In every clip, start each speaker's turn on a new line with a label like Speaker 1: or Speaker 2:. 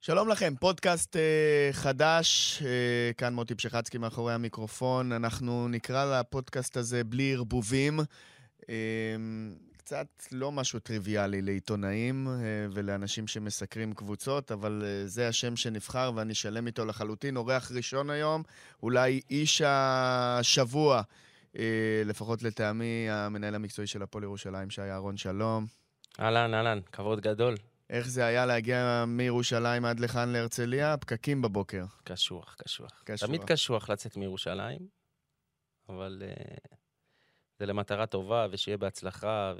Speaker 1: שלום לכם, פודקאסט uh, חדש, uh, כאן מוטי פשחצקי מאחורי המיקרופון. אנחנו נקרא לפודקאסט הזה בלי ערבובים. Uh, קצת לא משהו טריוויאלי לעיתונאים uh, ולאנשים שמסקרים קבוצות, אבל uh, זה השם שנבחר ואני שלם איתו לחלוטין. אורח ראשון היום, אולי איש השבוע, uh, לפחות לטעמי, המנהל המקצועי של הפועל ירושלים, שי אהרון, שלום.
Speaker 2: אהלן, אהלן, כבוד גדול.
Speaker 1: איך זה היה להגיע מירושלים עד לכאן להרצליה? פקקים בבוקר.
Speaker 2: קשוח, קשוח.
Speaker 1: קשוח.
Speaker 2: תמיד קשוח לצאת מירושלים, אבל uh, זה למטרה טובה, ושיהיה בהצלחה,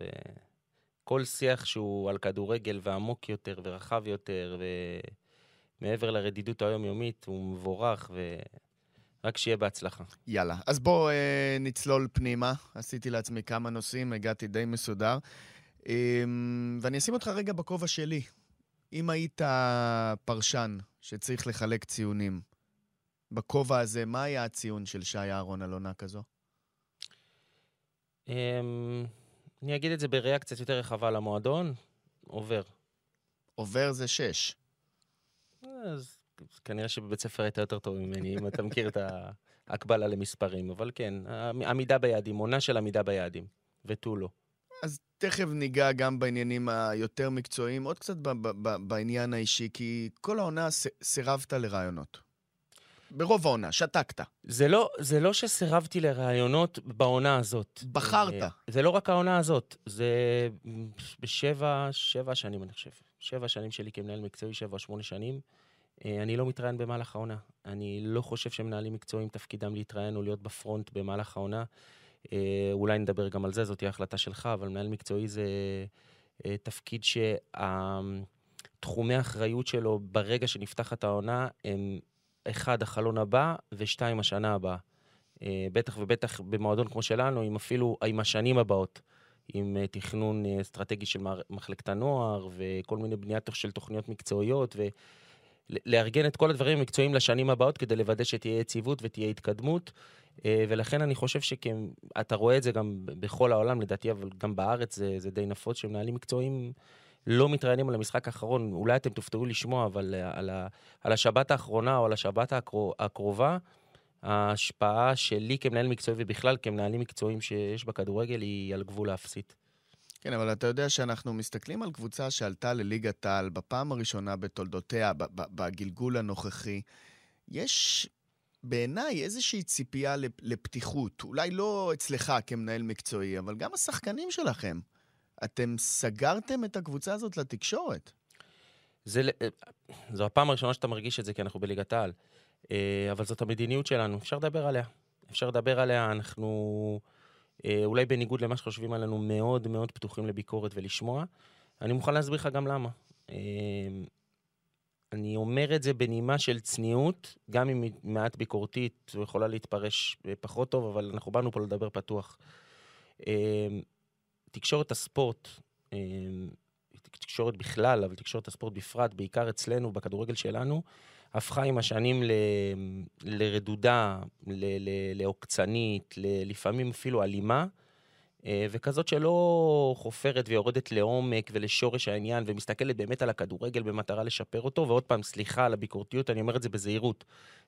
Speaker 2: וכל שיח שהוא על כדורגל ועמוק יותר ורחב יותר, ומעבר לרדידות היומיומית, הוא מבורך, ורק שיהיה בהצלחה.
Speaker 1: יאללה, אז בואו אה, נצלול פנימה. עשיתי לעצמי כמה נושאים, הגעתי די מסודר. אמ, ואני אשים אותך רגע בכובע שלי. אם היית פרשן שצריך לחלק ציונים, בכובע הזה, מה היה הציון של שי אהרון על עונה כזו?
Speaker 2: אמ, אני אגיד את זה בראייה קצת יותר רחבה למועדון, עובר.
Speaker 1: עובר זה שש.
Speaker 2: אז כנראה שבבית ספר היית יותר טוב ממני, אם אתה מכיר את ההקבלה למספרים, אבל כן, עמידה ביעדים, עונה של עמידה ביעדים, ותו לא.
Speaker 1: אז תכף ניגע גם בעניינים היותר מקצועיים, עוד קצת בעניין האישי, כי כל העונה סירבת לרעיונות. ברוב העונה, שתקת.
Speaker 2: זה לא, זה לא שסירבתי לרעיונות בעונה הזאת.
Speaker 1: בחרת.
Speaker 2: אה, זה לא רק העונה הזאת, זה בשבע, שבע שנים, אני חושב. שבע שנים שלי כמנהל מקצועי, שבע, שמונה שנים. אה, אני לא מתראיין במהלך העונה. אני לא חושב שמנהלים מקצועיים תפקידם להתראיין או להיות בפרונט במהלך העונה. אה, אולי נדבר גם על זה, זאת תהיה החלטה שלך, אבל מנהל מקצועי זה אה, תפקיד שהתחומי האחריות שלו ברגע שנפתחת העונה הם אחד, החלון הבא, ושתיים, השנה הבאה. אה, בטח ובטח במועדון כמו שלנו, עם אפילו, עם השנים הבאות. עם תכנון אסטרטגי של מחלקת הנוער, וכל מיני בניית של תוכניות מקצועיות, ולארגן את כל הדברים המקצועיים לשנים הבאות כדי לוודא שתהיה יציבות ותהיה התקדמות. אה, ולכן אני חושב שאתה רואה את זה גם בכל העולם, לדעתי, אבל גם בארץ זה, זה די נפוץ, שמנהלים מקצועיים לא מתראיינים על המשחק האחרון. אולי אתם תופתעו לשמוע, אבל אה, על, ה, על השבת האחרונה או על השבת הקרובה, ההשפעה שלי כמנהל מקצועי ובכלל כמנהלים מקצועיים שיש בכדורגל היא על גבול האפסית.
Speaker 1: כן, אבל אתה יודע שאנחנו מסתכלים על קבוצה שעלתה לליגת העל בפעם הראשונה בתולדותיה, בגלגול הנוכחי. יש בעיניי איזושהי ציפייה לפתיחות. אולי לא אצלך כמנהל מקצועי, אבל גם השחקנים שלכם. אתם סגרתם את הקבוצה הזאת לתקשורת.
Speaker 2: זה, אה, זו הפעם הראשונה שאתה מרגיש את זה, כי אנחנו בליגת העל. אה, אבל זאת המדיניות שלנו, אפשר לדבר עליה. אפשר לדבר עליה, אנחנו אה, אולי בניגוד למה שחושבים עלינו, מאוד מאוד פתוחים לביקורת ולשמוע. אני מוכן להסביר לך גם למה. אני אומר את זה בנימה של צניעות, גם אם היא מעט ביקורתית, זו יכולה להתפרש פחות טוב, אבל אנחנו באנו פה לדבר פתוח. אמ, תקשורת הספורט, אמ, תקשורת בכלל, אבל תקשורת הספורט בפרט, בעיקר אצלנו, בכדורגל שלנו, הפכה עם השנים ל... לרדודה, ל... לעוקצנית, ל... לפעמים אפילו אלימה. אה, וכזאת שלא חופרת ויורדת לעומק ולשורש העניין ומסתכלת באמת על הכדורגל במטרה לשפר אותו, ועוד פעם, סליחה על הביקורתיות, אני אומר את זה בזהירות,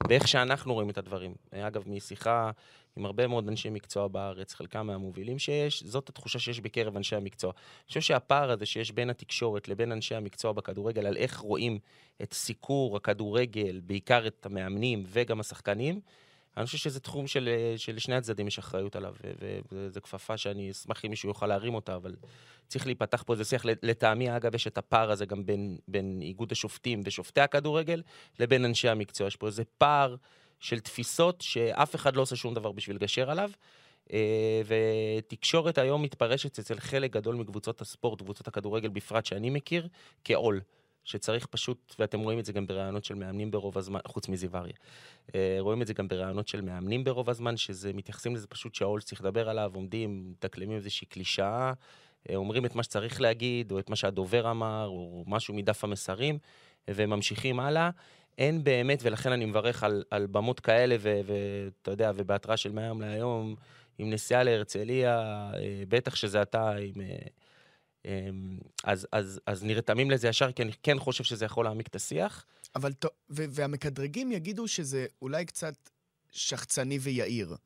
Speaker 2: באיך שאנחנו רואים את הדברים. אה, אגב, משיחה עם הרבה מאוד אנשי מקצוע בארץ, חלקם מהמובילים שיש, זאת התחושה שיש בקרב אנשי המקצוע. אני חושב שהפער הזה שיש בין התקשורת לבין אנשי המקצוע בכדורגל, על איך רואים את סיקור הכדורגל, בעיקר את המאמנים וגם השחקנים, אני חושב שזה תחום של, שלשני הצדדים יש אחריות עליו, וזו כפפה שאני אשמח אם מישהו יוכל להרים אותה, אבל צריך להיפתח פה איזה שיח. לטעמי, אגב, יש את הפער הזה גם בין, בין איגוד השופטים ושופטי הכדורגל לבין אנשי המקצוע. יש פה איזה פער של תפיסות שאף אחד לא עושה שום דבר בשביל לגשר עליו. אה, ותקשורת היום מתפרשת אצל חלק גדול מקבוצות הספורט, קבוצות הכדורגל בפרט, שאני מכיר, כעול. שצריך פשוט, ואתם רואים את זה גם בראיונות של מאמנים ברוב הזמן, חוץ מזיווריה. אה, רואים את זה גם בראיונות של מאמנים ברוב הזמן, שזה, מתייחסים לזה פשוט שהעול צריך לדבר עליו, עומדים, מדקלמים איזושהי קלישאה, אה, אומרים את מה שצריך להגיד, או את מה שהדובר אמר, או משהו מדף המסרים, וממשיכים הלאה. אין באמת, ולכן אני מברך על, על במות כאלה, ואתה יודע, ובהתראה של מהיום להיום, עם נסיעה להרצליה, אה, בטח שזה אתה, עם... אז, אז, אז נרתמים לזה ישר, כי אני כן חושב שזה יכול להעמיק את השיח.
Speaker 1: אבל, והמקדרגים יגידו שזה אולי קצת שחצני ויהיר.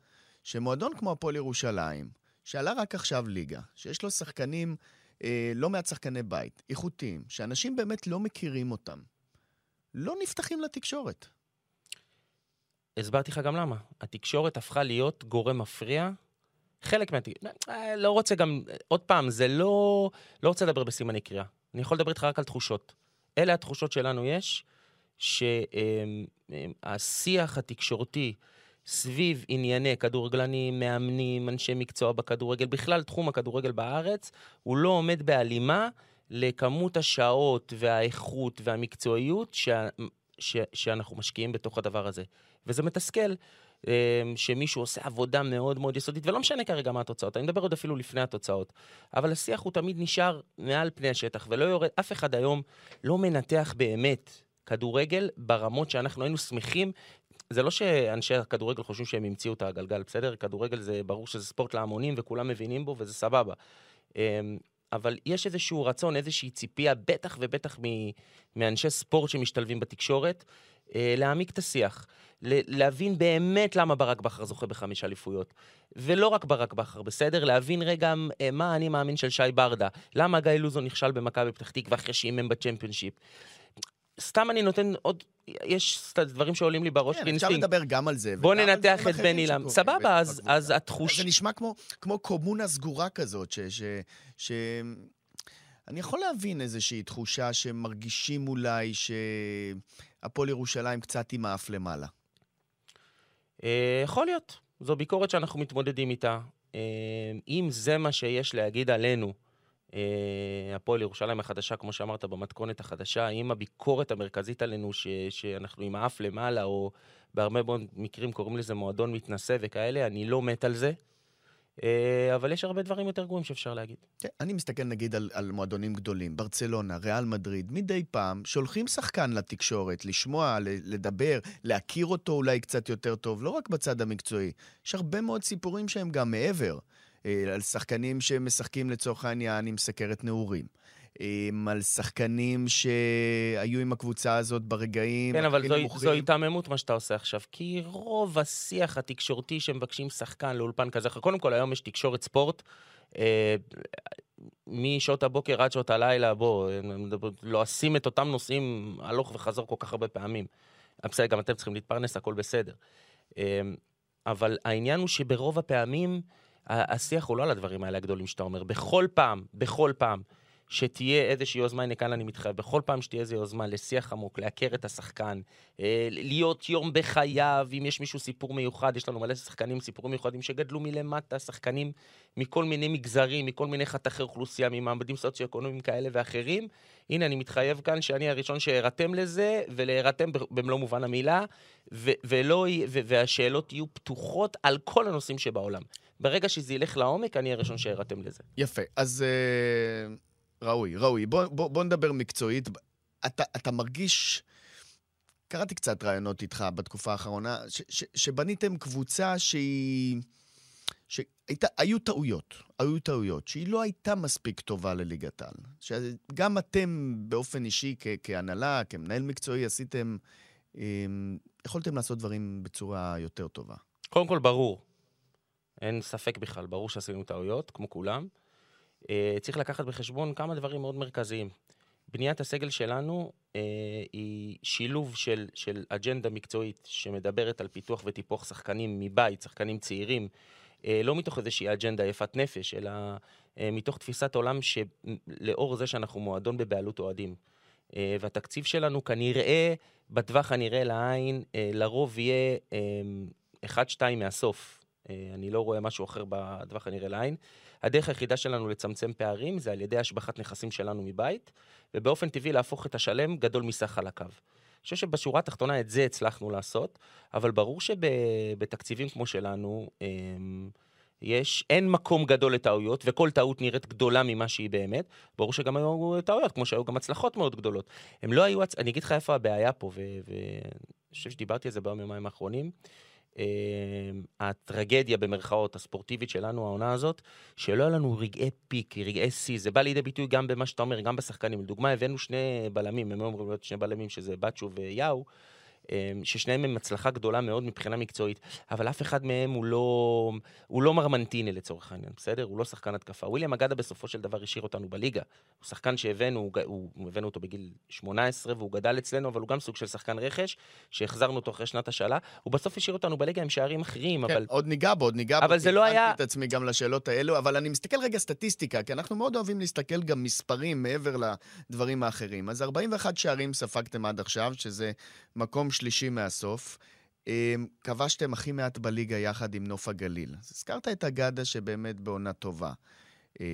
Speaker 1: שמועדון כמו הפועל ירושלים, שעלה רק עכשיו ליגה, שיש לו שחקנים, אה, לא מעט שחקני בית, איכותיים, שאנשים באמת לא מכירים אותם, לא נפתחים לתקשורת.
Speaker 2: הסברתי לך גם למה. התקשורת הפכה להיות גורם מפריע. חלק מהתקשורת, אה, לא רוצה גם, עוד פעם, זה לא, לא רוצה לדבר בסימני קריאה. אני יכול לדבר איתך רק על תחושות. אלה התחושות שלנו יש, שהשיח התקשורתי סביב ענייני כדורגלנים, מאמנים, אנשי מקצוע בכדורגל, בכלל תחום הכדורגל בארץ, הוא לא עומד בהלימה לכמות השעות והאיכות והמקצועיות ש... ש... שאנחנו משקיעים בתוך הדבר הזה. וזה מתסכל. אמ, שמישהו עושה עבודה מאוד מאוד יסודית, ולא משנה כרגע מה התוצאות, אני מדבר עוד אפילו לפני התוצאות. אבל השיח הוא תמיד נשאר מעל פני השטח, ולא יורד, אף אחד היום לא מנתח באמת כדורגל ברמות שאנחנו היינו שמחים זה לא שאנשי הכדורגל חושבים שהם המציאו את הגלגל, בסדר? כדורגל זה ברור שזה ספורט להמונים וכולם מבינים בו וזה סבבה. אמ, אבל יש איזשהו רצון, איזושהי ציפייה, בטח ובטח מאנשי ספורט שמשתלבים בתקשורת, אה, להעמיק את השיח. להבין באמת למה ברק בכר זוכה בחמש אליפויות. ולא רק ברק בכר, בסדר? להבין רגע אה, מה האני מאמין של שי ברדה. למה גיא לוזון נכשל במכבי פתח תקווה אחרי שאימן בצ'מפיונשיפ. סתם אני נותן עוד, יש דברים שעולים לי בראש
Speaker 1: כן, אפשר לדבר גם על זה.
Speaker 2: בוא ננתח את בן אילם. סבבה, אז, אז התחוש...
Speaker 1: זה נשמע כמו, כמו קומונה סגורה כזאת, ש... ש, ש... אני יכול להבין איזושהי תחושה שמרגישים אולי שהפועל ירושלים קצת עם האף למעלה.
Speaker 2: אה, יכול להיות. זו ביקורת שאנחנו מתמודדים איתה. אה, אם זה מה שיש להגיד עלינו, אה, הפועל ירושלים החדשה, כמו שאמרת, במתכונת החדשה, האם הביקורת המרכזית עלינו, ש, שאנחנו עם האף למעלה, או בהרבה מאוד מקרים קוראים לזה מועדון מתנשא וכאלה, אני לא מת על זה. אה, אבל יש הרבה דברים יותר גרועים שאפשר להגיד.
Speaker 1: כן, אני מסתכל נגיד על, על מועדונים גדולים, ברצלונה, ריאל מדריד, מדי פעם שולחים שחקן לתקשורת, לשמוע, לדבר, להכיר אותו אולי קצת יותר טוב, לא רק בצד המקצועי. יש הרבה מאוד סיפורים שהם גם מעבר. אה, על שחקנים שמשחקים לצורך העניין עם סכרת נעורים. אה, על שחקנים שהיו עם הקבוצה הזאת ברגעים
Speaker 2: כן, אבל זו, זו היתממות מה שאתה עושה עכשיו, כי רוב השיח התקשורתי שמבקשים שחקן לאולפן כזה, קודם כל היום יש תקשורת ספורט, אה, משעות הבוקר עד שעות הלילה, בוא, לועסים לא את אותם נושאים הלוך וחזור כל כך הרבה פעמים. בסדר, גם אתם צריכים להתפרנס, הכל בסדר. אה, אבל העניין הוא שברוב הפעמים, השיח הוא לא על הדברים האלה הגדולים שאתה אומר. בכל פעם, בכל פעם, שתהיה איזושהי יוזמה, הנה כאן אני מתחייב, בכל פעם שתהיה איזו יוזמה לשיח עמוק, להכר את השחקן, אה, להיות יום בחייו, אם יש מישהו סיפור מיוחד, יש לנו מלא שחקנים, סיפורים מיוחדים שגדלו מלמטה, שחקנים מכל מיני מגזרים, מכל מיני חתכי אוכלוסייה, ממעמדים סוציו-אקונומיים כאלה ואחרים. הנה, אני מתחייב כאן שאני הראשון שארתם לזה, ולהירתם במלוא מובן המילה, ו- ולא, ו- והשאלות יהיו פתוחות על כל הנושאים שבעולם. ברגע שזה ילך לעומק, אני הראשון שארתם לזה.
Speaker 1: יפה. אז uh, ראוי, ראוי. בוא, בוא, בוא נדבר מקצועית. אתה, אתה מרגיש... קראתי קצת ראיונות איתך בתקופה האחרונה, ש, ש, שבניתם קבוצה שהיא... שהיו טעויות, היו טעויות, שהיא לא הייתה מספיק טובה לליגת העל. שגם אתם באופן אישי, כ- כהנהלה, כמנהל מקצועי, עשיתם, אמ, יכולתם לעשות דברים בצורה יותר טובה.
Speaker 2: קודם כל, ברור. אין ספק בכלל, ברור שעשינו טעויות, כמו כולם. Uh, צריך לקחת בחשבון כמה דברים מאוד מרכזיים. בניית הסגל שלנו uh, היא שילוב של, של אג'נדה מקצועית שמדברת על פיתוח וטיפוח שחקנים מבית, שחקנים צעירים, uh, לא מתוך איזושהי אג'נדה יפת נפש, אלא uh, מתוך תפיסת עולם שלאור זה שאנחנו מועדון בבעלות אוהדים. Uh, והתקציב שלנו כנראה, בטווח הנראה לעין, uh, לרוב יהיה אחד-שתיים מהסוף. אה, אני לא רואה משהו אחר בטווח הנראה לעין. הדרך היחידה שלנו לצמצם פערים זה על ידי השבחת נכסים שלנו מבית, ובאופן טבעי להפוך את השלם גדול מסך חלקיו. אני חושב שבשורה התחתונה את זה הצלחנו לעשות, אבל ברור שבתקציבים כמו שלנו, אמ, יש, אין מקום גדול לטעויות, וכל טעות נראית גדולה ממה שהיא באמת. ברור שגם היו טעויות, כמו שהיו גם הצלחות מאוד גדולות. הם לא היו, אני אגיד לך איפה הבעיה פה, ואני חושב שדיברתי על זה ביום יומיים האחרונים. אה, הטרגדיה במרכאות הספורטיבית שלנו, העונה הזאת, שלא היה לנו רגעי פיק, רגעי שיא. זה בא לידי ביטוי גם במה שאתה אומר, גם בשחקנים. לדוגמה, הבאנו שני בלמים, הם אמורים להיות שני בלמים, שזה בצ'ו ויאו. אמ, ששניהם הם הצלחה גדולה מאוד מבחינה מקצועית, אבל אף אחד מהם הוא לא, הוא לא מרמנטיני לצורך העניין, בסדר? הוא לא שחקן התקפה. וויליאם אגדה בסופו של דבר השאיר אותנו בליגה. הוא שחקן שהבאנו, הוא, הוא, הבאנו אותו בגיל 18 והוא גדל אצלנו, אבל הוא גם סוג של שחקן רכש, שהחזרנו אותו אחרי שנת השאלה. הוא בסוף השאיר אותנו בליגה עם שערים אחרים,
Speaker 1: כן,
Speaker 2: אבל...
Speaker 1: עוד ניגע בו, עוד ניגע בו.
Speaker 2: אבל זה לא היה...
Speaker 1: את עצמי גם לשאלות האלו, אבל אני מסתכל רגע סטטיסטיקה, כי אנחנו מאוד אוהבים להסתכל גם מספרים מעבר לדברים האחרים. אז 41 שערים ספגתם עד עכשיו, שזה מקום שלישי מהסוף. אמ, כבשתם הכי מעט בליגה יחד עם נוף הגליל. אז הזכרת את אגדה שבאמת בעונה טובה.
Speaker 2: אמ,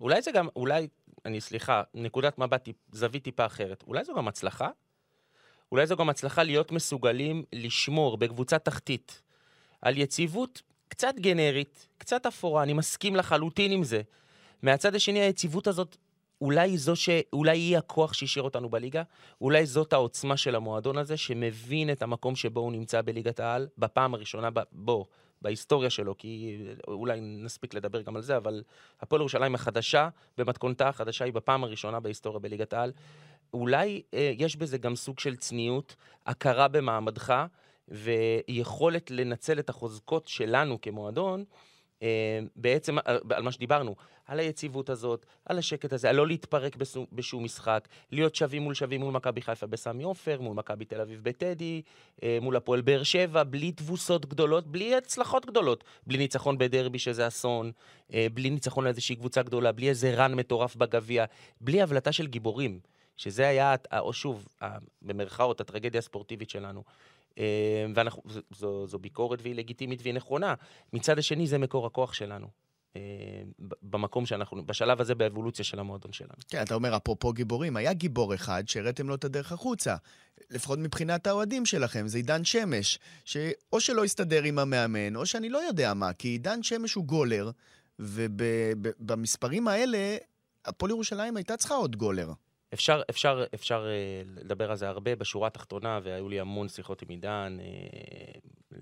Speaker 2: אולי זה גם, אולי, אני סליחה, נקודת מבט, זווית טיפה אחרת. אולי זו גם הצלחה? אולי זו גם הצלחה להיות מסוגלים לשמור בקבוצה תחתית על יציבות קצת גנרית, קצת אפורה, אני מסכים לחלוטין עם זה. מהצד השני, היציבות הזאת אולי זו ש... אולי היא הכוח שהשאיר אותנו בליגה, אולי זאת העוצמה של המועדון הזה, שמבין את המקום שבו הוא נמצא בליגת העל, בפעם הראשונה בו, בהיסטוריה שלו, כי אולי נספיק לדבר גם על זה, אבל הפועל ירושלים החדשה, במתכונתה החדשה, היא בפעם הראשונה בהיסטוריה בליגת העל. אולי אה, יש בזה גם סוג של צניעות, הכרה במעמדך, ויכולת לנצל את החוזקות שלנו כמועדון, אה, בעצם על, על מה שדיברנו, על היציבות הזאת, על השקט הזה, על לא להתפרק בשום, בשום משחק, להיות שווים מול שווים מול מכבי חיפה בסמי עופר, מול מכבי תל אביב בטדי, אה, מול הפועל באר שבע, בלי תבוסות גדולות, בלי הצלחות גדולות, בלי ניצחון בדרבי שזה אסון, אה, בלי ניצחון על איזושהי קבוצה גדולה, בלי איזה רן מטורף בגביע, בלי הבלטה של גיבורים, שזה היה, או שוב, במרכאות, הטרגדיה הספורטיבית שלנו. וזו ביקורת והיא לגיטימית והיא נכונה. מצד השני, זה מקור הכוח שלנו. אה, במקום שאנחנו, בשלב הזה באבולוציה של המועדון שלנו.
Speaker 1: כן, אתה אומר, אפרופו גיבורים, היה גיבור אחד שהראיתם לו את הדרך החוצה. לפחות מבחינת האוהדים שלכם, זה עידן שמש, שאו שלא הסתדר עם המאמן, או שאני לא יודע מה, כי עידן שמש הוא גולר, ובמספרים האלה, הפועל ירושלים הייתה צריכה עוד גולר.
Speaker 2: אפשר, אפשר, אפשר אה, לדבר על זה הרבה בשורה התחתונה, והיו לי המון שיחות עם עידן, אה,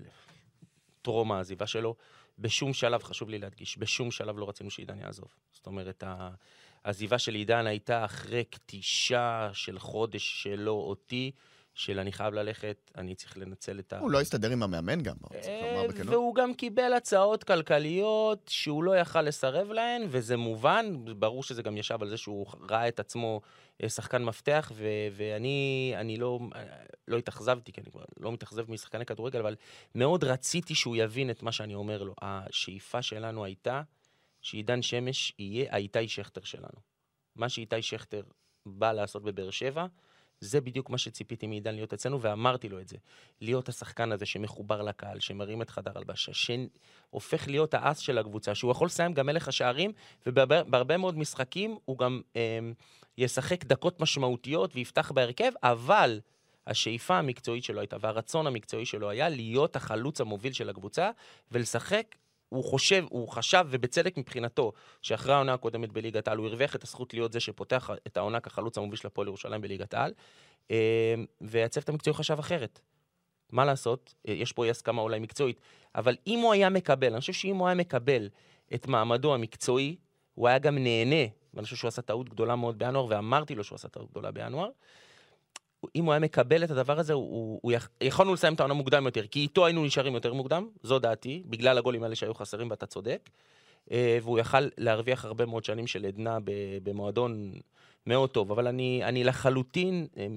Speaker 2: טרום העזיבה שלו. בשום שלב, חשוב לי להדגיש, בשום שלב לא רצינו שעידן יעזוב. זאת אומרת, העזיבה של עידן הייתה אחרי כתישה של חודש שלו אותי, של אני חייב ללכת, אני צריך לנצל את ה...
Speaker 1: הוא לא הסתדר עם המאמן גם, צריך
Speaker 2: לומר אה, בכנות. והוא גם קיבל הצעות כלכליות שהוא לא יכל לסרב להן, וזה מובן, ברור שזה גם ישב על זה שהוא ראה את עצמו אה, שחקן מפתח, ו- ואני לא, לא התאכזבתי, כי אני לא מתאכזב משחקני כדורגל, אבל מאוד רציתי שהוא יבין את מה שאני אומר לו. השאיפה שלנו הייתה שעידן שמש יהיה האיתי שכטר שלנו. מה שאיתי שכטר בא לעשות בבאר שבע, זה בדיוק מה שציפיתי מעידן להיות אצלנו, ואמרתי לו את זה. להיות השחקן הזה שמחובר לקהל, שמרים את חדר הלבשה, שהופך להיות האס של הקבוצה, שהוא יכול לסיים גם מלך השערים, ובהרבה מאוד משחקים הוא גם אה, ישחק דקות משמעותיות ויפתח בהרכב, אבל השאיפה המקצועית שלו הייתה, והרצון המקצועי שלו היה להיות החלוץ המוביל של הקבוצה, ולשחק הוא חושב, הוא חשב, ובצדק מבחינתו, שאחרי העונה הקודמת בליגת העל, הוא הרוויח את הזכות להיות זה שפותח את העונה כחלוץ המוביל של הפועל ירושלים בליגת העל, אה, והצוות המקצועי חשב אחרת. מה לעשות? אה, יש פה אי הסכמה אולי מקצועית, אבל אם הוא היה מקבל, אני חושב שאם הוא היה מקבל את מעמדו המקצועי, הוא היה גם נהנה, ואני חושב שהוא עשה טעות גדולה מאוד בינואר, ואמרתי לו שהוא עשה טעות גדולה בינואר, אם הוא היה מקבל את הדבר הזה, הוא, הוא יכ... יכולנו לסיים את העונה מוקדם יותר, כי איתו היינו נשארים יותר מוקדם, זו דעתי, בגלל הגולים האלה שהיו חסרים, ואתה צודק. אה, והוא יכל להרוויח הרבה מאוד שנים של עדנה במועדון מאוד טוב, אבל אני, אני לחלוטין אה,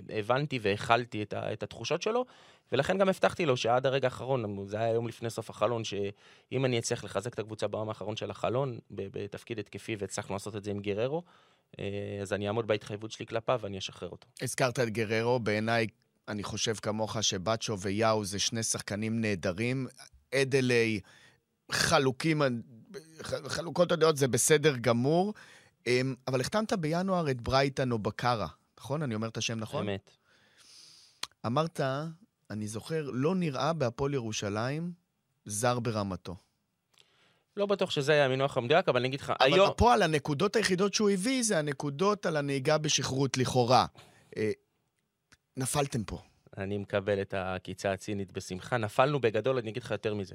Speaker 2: אה, הבנתי והכלתי את, את התחושות שלו, ולכן גם הבטחתי לו שעד הרגע האחרון, זה היה יום לפני סוף החלון, שאם אני אצליח לחזק את הקבוצה ביום האחרון של החלון, בתפקיד התקפי, והצלחנו לעשות את זה עם גררו, אה, אז אני אעמוד בהתחייבות שלי כלפיו ואני אשחרר אותו.
Speaker 1: הזכרת את גררו, בעיניי, אני חושב כמוך שבאצ'ו ויאו זה שני שחקנים נהדרים. אדלי, חלוקים, חלוקות הדעות זה בסדר גמור, אבל החתמת בינואר את ברייטן או בקארה, נכון? אני אומר את השם נכון?
Speaker 2: אמת.
Speaker 1: אמרת, אני זוכר, לא נראה בהפועל ירושלים זר ברמתו.
Speaker 2: לא בטוח שזה היה המינוח המדויק, אבל אני אגיד לך,
Speaker 1: אבל היום... אבל בפועל, הנקודות היחידות שהוא הביא זה הנקודות על הנהיגה בשכרות לכאורה. אה, נפלתם פה.
Speaker 2: אני מקבל את העקיצה הצינית בשמחה. נפלנו בגדול, אני אגיד לך יותר מזה.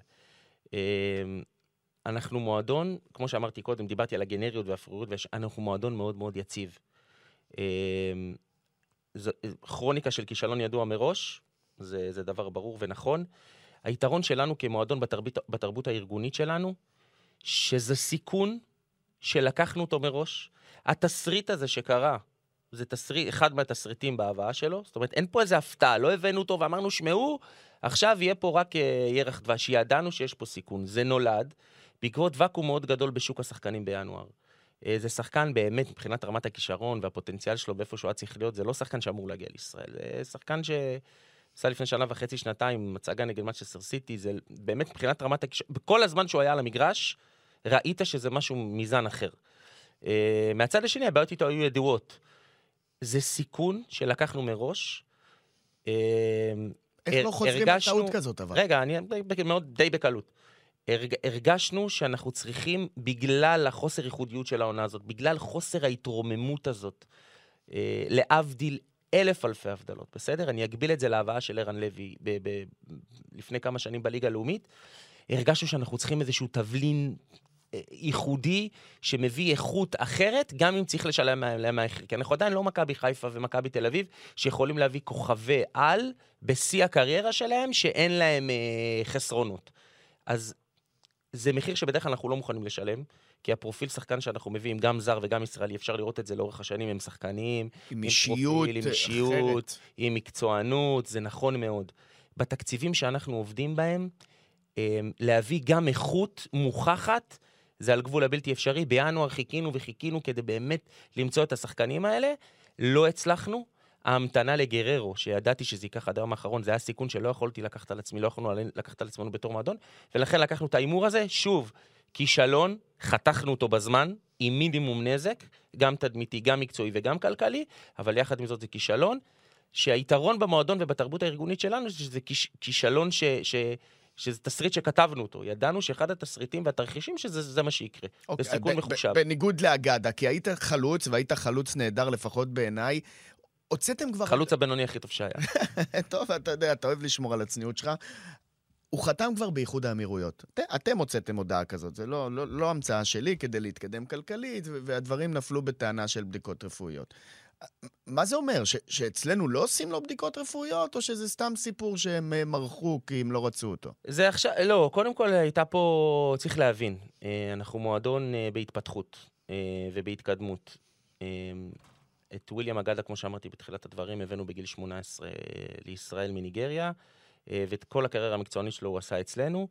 Speaker 2: אנחנו מועדון, כמו שאמרתי קודם, דיברתי על הגנריות והפרירות, אנחנו מועדון מאוד מאוד יציב. אמ, כרוניקה של כישלון ידוע מראש, זה, זה דבר ברור ונכון. היתרון שלנו כמועדון בתרבות, בתרבות הארגונית שלנו, שזה סיכון שלקחנו אותו מראש. התסריט הזה שקרה, זה תסריט, אחד מהתסריטים בהבאה שלו, זאת אומרת, אין פה איזה הפתעה, לא הבאנו אותו ואמרנו, שמעו, עכשיו יהיה פה רק אה, ירח דבש, ידענו שיש פה סיכון. זה נולד בעקבות ואקום מאוד גדול בשוק השחקנים בינואר. אה, זה שחקן באמת, מבחינת רמת הכישרון והפוטנציאל שלו ואיפה שהוא היה צריך להיות, זה לא שחקן שאמור להגיע לישראל. זה שחקן ש... עשה לפני שנה וחצי, שנתיים, מצגה נגד מצ'סטר סיטי, זה באמת מבחינת רמת הכישרון, בכל הזמן שהוא היה על המגרש, ראית שזה משהו מזן אחר. Uh, מהצד השני, הבעיות איתו היו ידועות. זה סיכון שלקחנו מראש.
Speaker 1: Uh, איך לא חוזרים לטעות כזאת, אבל?
Speaker 2: רגע, אני מאוד די בקלות. הרג, הרגשנו שאנחנו צריכים, בגלל החוסר ייחודיות של העונה הזאת, בגלל חוסר ההתרוממות הזאת, אה, להבדיל אלף אלפי הבדלות, בסדר? אני אגביל את זה להבאה של ערן לוי ב- ב- לפני כמה שנים בליגה הלאומית. הרגשנו שאנחנו צריכים איזשהו תבלין אה, ייחודי שמביא איכות אחרת, גם אם צריך לשלם להם מהמחיר. כי אנחנו עדיין לא מכבי חיפה ומכבי תל אביב, שיכולים להביא כוכבי על בשיא הקריירה שלהם, שאין להם אה, חסרונות. אז זה מחיר שבדרך כלל אנחנו לא מוכנים לשלם, כי הפרופיל שחקן שאנחנו מביאים, גם זר וגם ישראלי, אפשר לראות את זה לאורך השנים, הם שחקנים,
Speaker 1: עם אישיות
Speaker 2: עם אישיות, אחרת. עם מקצוענות, זה נכון מאוד. בתקציבים שאנחנו עובדים בהם, אמ, להביא גם איכות מוכחת, זה על גבול הבלתי אפשרי. בינואר חיכינו וחיכינו כדי באמת למצוא את השחקנים האלה, לא הצלחנו. ההמתנה לגררו, שידעתי שזה ייקח עד היום האחרון, זה היה סיכון שלא יכולתי לקחת על עצמי, לא יכולנו לקחת על עצמנו בתור מועדון, ולכן לקחנו את ההימור הזה, שוב, כישלון, חתכנו אותו בזמן, עם מינימום נזק, גם תדמיתי, גם מקצועי וגם כלכלי, אבל יחד עם זאת זה כישלון, שהיתרון במועדון ובתרבות הארגונית שלנו, שזה כיש, כישלון ש... ש שזה תסריט שכתבנו אותו. ידענו שאחד התסריטים והתרחישים שזה מה שיקרה. Okay, אוקיי, בסיכון מחושב.
Speaker 1: בניגוד לאגדה, כי היית חלוץ, והיית חלוץ נהדר, לפחות בעיניי, הוצאתם כבר...
Speaker 2: חלוץ הבינוני הכי טוב שהיה.
Speaker 1: טוב, אתה יודע, אתה אוהב לשמור על הצניעות שלך. הוא חתם כבר באיחוד האמירויות. את, אתם הוצאתם הודעה כזאת, זה לא, לא, לא המצאה שלי כדי להתקדם כלכלית, והדברים נפלו בטענה של בדיקות רפואיות. מה זה אומר? ש- שאצלנו לא עושים לו בדיקות רפואיות, או שזה סתם סיפור שהם אה, מרחו כי הם לא רצו אותו?
Speaker 2: זה עכשיו, לא, קודם כל הייתה פה, צריך להבין, אה, אנחנו מועדון אה, בהתפתחות ובהתקדמות. את וויליאם אגדה, כמו שאמרתי בתחילת הדברים, הבאנו בגיל 18 לישראל מניגריה, אה, ואת כל הקריירה המקצוענית שלו הוא עשה אצלנו.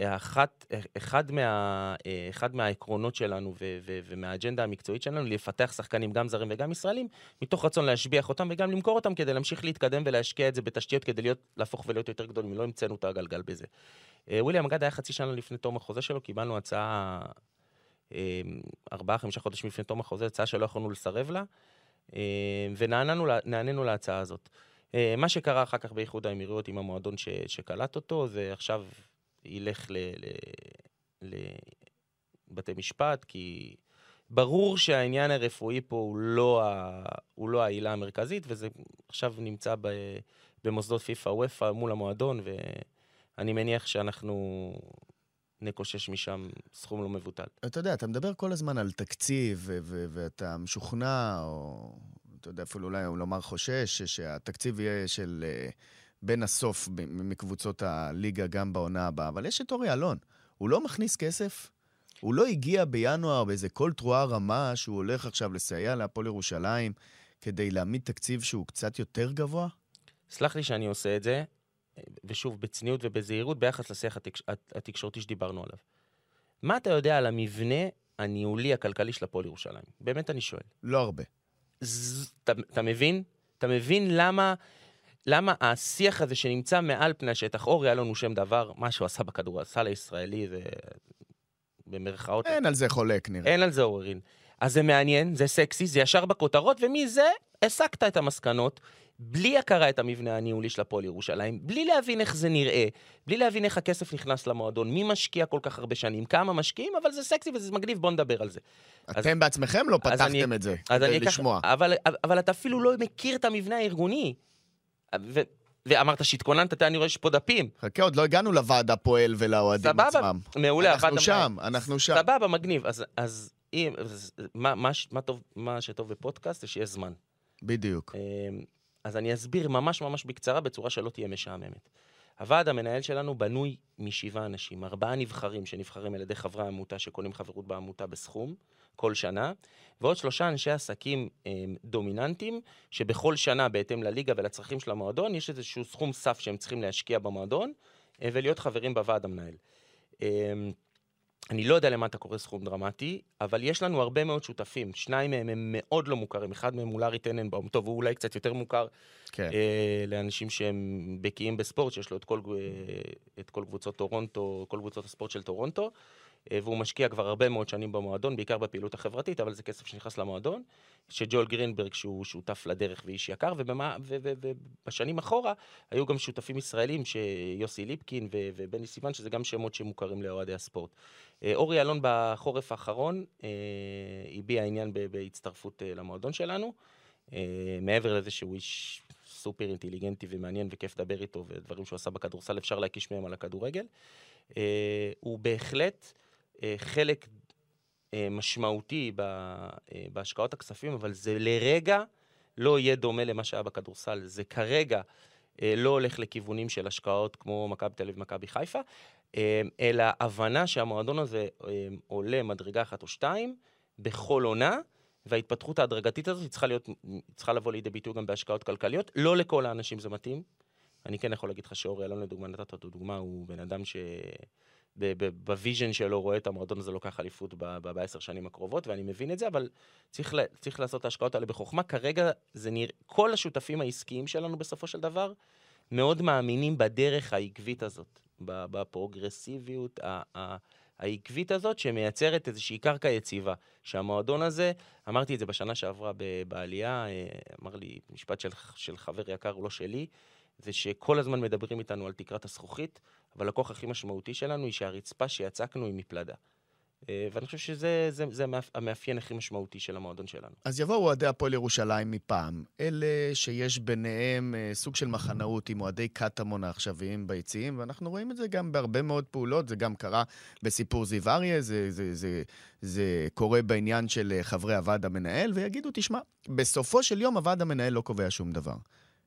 Speaker 2: אחת, אחד, מה, אחד מהעקרונות שלנו ו, ו, ומהאג'נדה המקצועית שלנו, לפתח שחקנים גם זרים וגם ישראלים, מתוך רצון להשביח אותם וגם למכור אותם כדי להמשיך להתקדם ולהשקיע את זה בתשתיות כדי להיות, להפוך ולהיות יותר גדולים, לא המצאנו את הגלגל בזה. אה, וויליאם אגדה היה חצי שנה לפני תום החוזה שלו, קיבלנו הצעה אה, ארבעה, חמישה חודשים לפני תום החוזה, הצעה שלא יכולנו לסרב לה. אה, ונענינו להצעה הזאת. אה, מה שקרה אחר כך באיחוד האמירויות עם המועדון ש, שקלט אותו, זה עכשיו ילך לבתי משפט, כי ברור שהעניין הרפואי פה הוא לא, ה, הוא לא העילה המרכזית, וזה עכשיו נמצא ב, במוסדות פיפ"א וופ"א מול המועדון, ואני מניח שאנחנו נקושש משם סכום לא מבוטל.
Speaker 1: אתה יודע, אתה מדבר כל הזמן על תקציב, ואתה משוכנע, או אתה יודע, אפילו אולי לומר חושש, שהתקציב יהיה של uh, בין הסוף מקבוצות הליגה גם בעונה הבאה. אבל יש את אורי אלון, הוא לא מכניס כסף? הוא לא הגיע בינואר באיזה קול תרועה רמה שהוא הולך עכשיו לסייע להפועל ירושלים כדי להעמיד תקציב שהוא קצת יותר גבוה?
Speaker 2: סלח לי שאני עושה את זה. ושוב, בצניעות ובזהירות, ביחס לשיח התקש... התקשורתי שדיברנו עליו. מה אתה יודע על המבנה הניהולי הכלכלי של הפועל ירושלים? באמת אני שואל.
Speaker 1: לא הרבה.
Speaker 2: ז... אתה, אתה מבין? אתה מבין למה, למה השיח הזה שנמצא מעל פני השטח, אורי היה לנו שם דבר, מה שהוא עשה בכדורסל הישראלי, זה במרכאות...
Speaker 1: אין על זה חולק, נראה.
Speaker 2: אין על זה עוררין. אז זה מעניין, זה סקסי, זה ישר בכותרות, ומזה הסקת את המסקנות. בלי הכרה את המבנה הניהולי של הפועל ירושלים, בלי להבין איך זה נראה, בלי להבין איך הכסף נכנס למועדון, מי משקיע כל כך הרבה שנים, כמה משקיעים, אבל זה סקסי וזה מגניב, בוא נדבר על זה.
Speaker 1: אתם אז, בעצמכם לא פתחתם אני, את זה, כדי לשמוע.
Speaker 2: אבל, אבל אתה אפילו לא מכיר את המבנה הארגוני. ו, ואמרת שהתכוננת, אני רואה שיש פה דפים.
Speaker 1: חכה, עוד לא הגענו לוועד הפועל ולאוהדים
Speaker 2: סבבה,
Speaker 1: עצמם.
Speaker 2: מעולה.
Speaker 1: אנחנו שם, אנחנו שם.
Speaker 2: סבבה, מגניב. אז, אז אם, אז, מה, מה, מה, טוב, מה שטוב בפודקאסט זה שיש זמן.
Speaker 1: בדיוק.
Speaker 2: אמ, אז אני אסביר ממש ממש בקצרה, בצורה שלא תהיה משעממת. הוועד המנהל שלנו בנוי משבעה אנשים, ארבעה נבחרים שנבחרים על ידי חברי העמותה שקונים חברות בעמותה בסכום כל שנה, ועוד שלושה אנשי עסקים אמ, דומיננטיים, שבכל שנה, בהתאם לליגה ולצרכים של המועדון, יש איזשהו סכום סף שהם צריכים להשקיע במועדון אה, ולהיות חברים בוועד המנהל. אני לא יודע למה אתה קורא סכום דרמטי, אבל יש לנו הרבה מאוד שותפים. שניים מהם הם מאוד לא מוכרים, אחד מהם הוא לארי טננבאום, טוב, הוא אולי קצת יותר מוכר
Speaker 1: כן.
Speaker 2: אה, לאנשים שהם בקיאים בספורט, שיש לו את כל, אה, את כל קבוצות טורונטו, כל קבוצות הספורט של טורונטו, אה, והוא משקיע כבר הרבה מאוד שנים במועדון, בעיקר בפעילות החברתית, אבל זה כסף שנכנס למועדון. שג'ואל גרינברג, שהוא שותף לדרך ואיש יקר, ובשנים אחורה היו גם שותפים ישראלים, שיוסי ליפקין ו- ובני סיוון, שזה גם שמות שמוכרים לאוהדי הספורט. אה, אורי אלון בחורף האחרון אה, הביע עניין בהצטרפות אה, למועדון שלנו. אה, מעבר לזה שהוא איש סופר אינטליגנטי ומעניין וכיף לדבר איתו, ודברים שהוא עשה בכדורסל אפשר להקיש מהם על הכדורגל. אה, הוא בהחלט אה, חלק אה, משמעותי אה, בהשקעות הכספים, אבל זה לרגע לא יהיה דומה למה שהיה בכדורסל. זה כרגע אה, לא הולך לכיוונים של השקעות כמו מכבי תל אביב ומכבי חיפה, אה, אלא הבנה שהמועדון הזה אה, עולה מדרגה אחת או שתיים בכל עונה, וההתפתחות ההדרגתית הזאת צריכה, להיות, צריכה לבוא לידי ביטוי גם בהשקעות כלכליות. לא לכל האנשים זה מתאים. אני כן יכול להגיד לך שאורי אלון, לדוגמה, נתת אותו דוגמה, הוא בן אדם ש... ב vision שלו רואה את המועדון הזה לוקח אליפות בעשר שנים הקרובות, ואני מבין את זה, אבל צריך, צריך לעשות את ההשקעות האלה בחוכמה. כרגע זה נראה, כל השותפים העסקיים שלנו בסופו של דבר, מאוד מאמינים בדרך העקבית הזאת, בפרוגרסיביות העקבית הזאת, שמייצרת איזושהי קרקע יציבה. שהמועדון הזה, אמרתי את זה בשנה שעברה בעלייה, אה, אמר לי משפט של, של חבר יקר, לא שלי, זה שכל הזמן מדברים איתנו על תקרת הזכוכית, אבל הכוח הכי משמעותי שלנו היא שהרצפה שיצקנו היא מפלדה. אה, ואני חושב שזה זה, זה המאפ- המאפיין הכי משמעותי של המועדון שלנו.
Speaker 1: אז יבואו אוהדי הפועל ירושלים מפעם, אלה שיש ביניהם אה, סוג של מחנאות עם אוהדי קטמון העכשוויים ביציעים, ואנחנו רואים את זה גם בהרבה מאוד פעולות, זה גם קרה בסיפור זיו אריה, זה, זה, זה, זה קורה בעניין של אה, חברי הוועד המנהל, ויגידו, תשמע, בסופו של יום הוועד המנהל לא קובע שום דבר.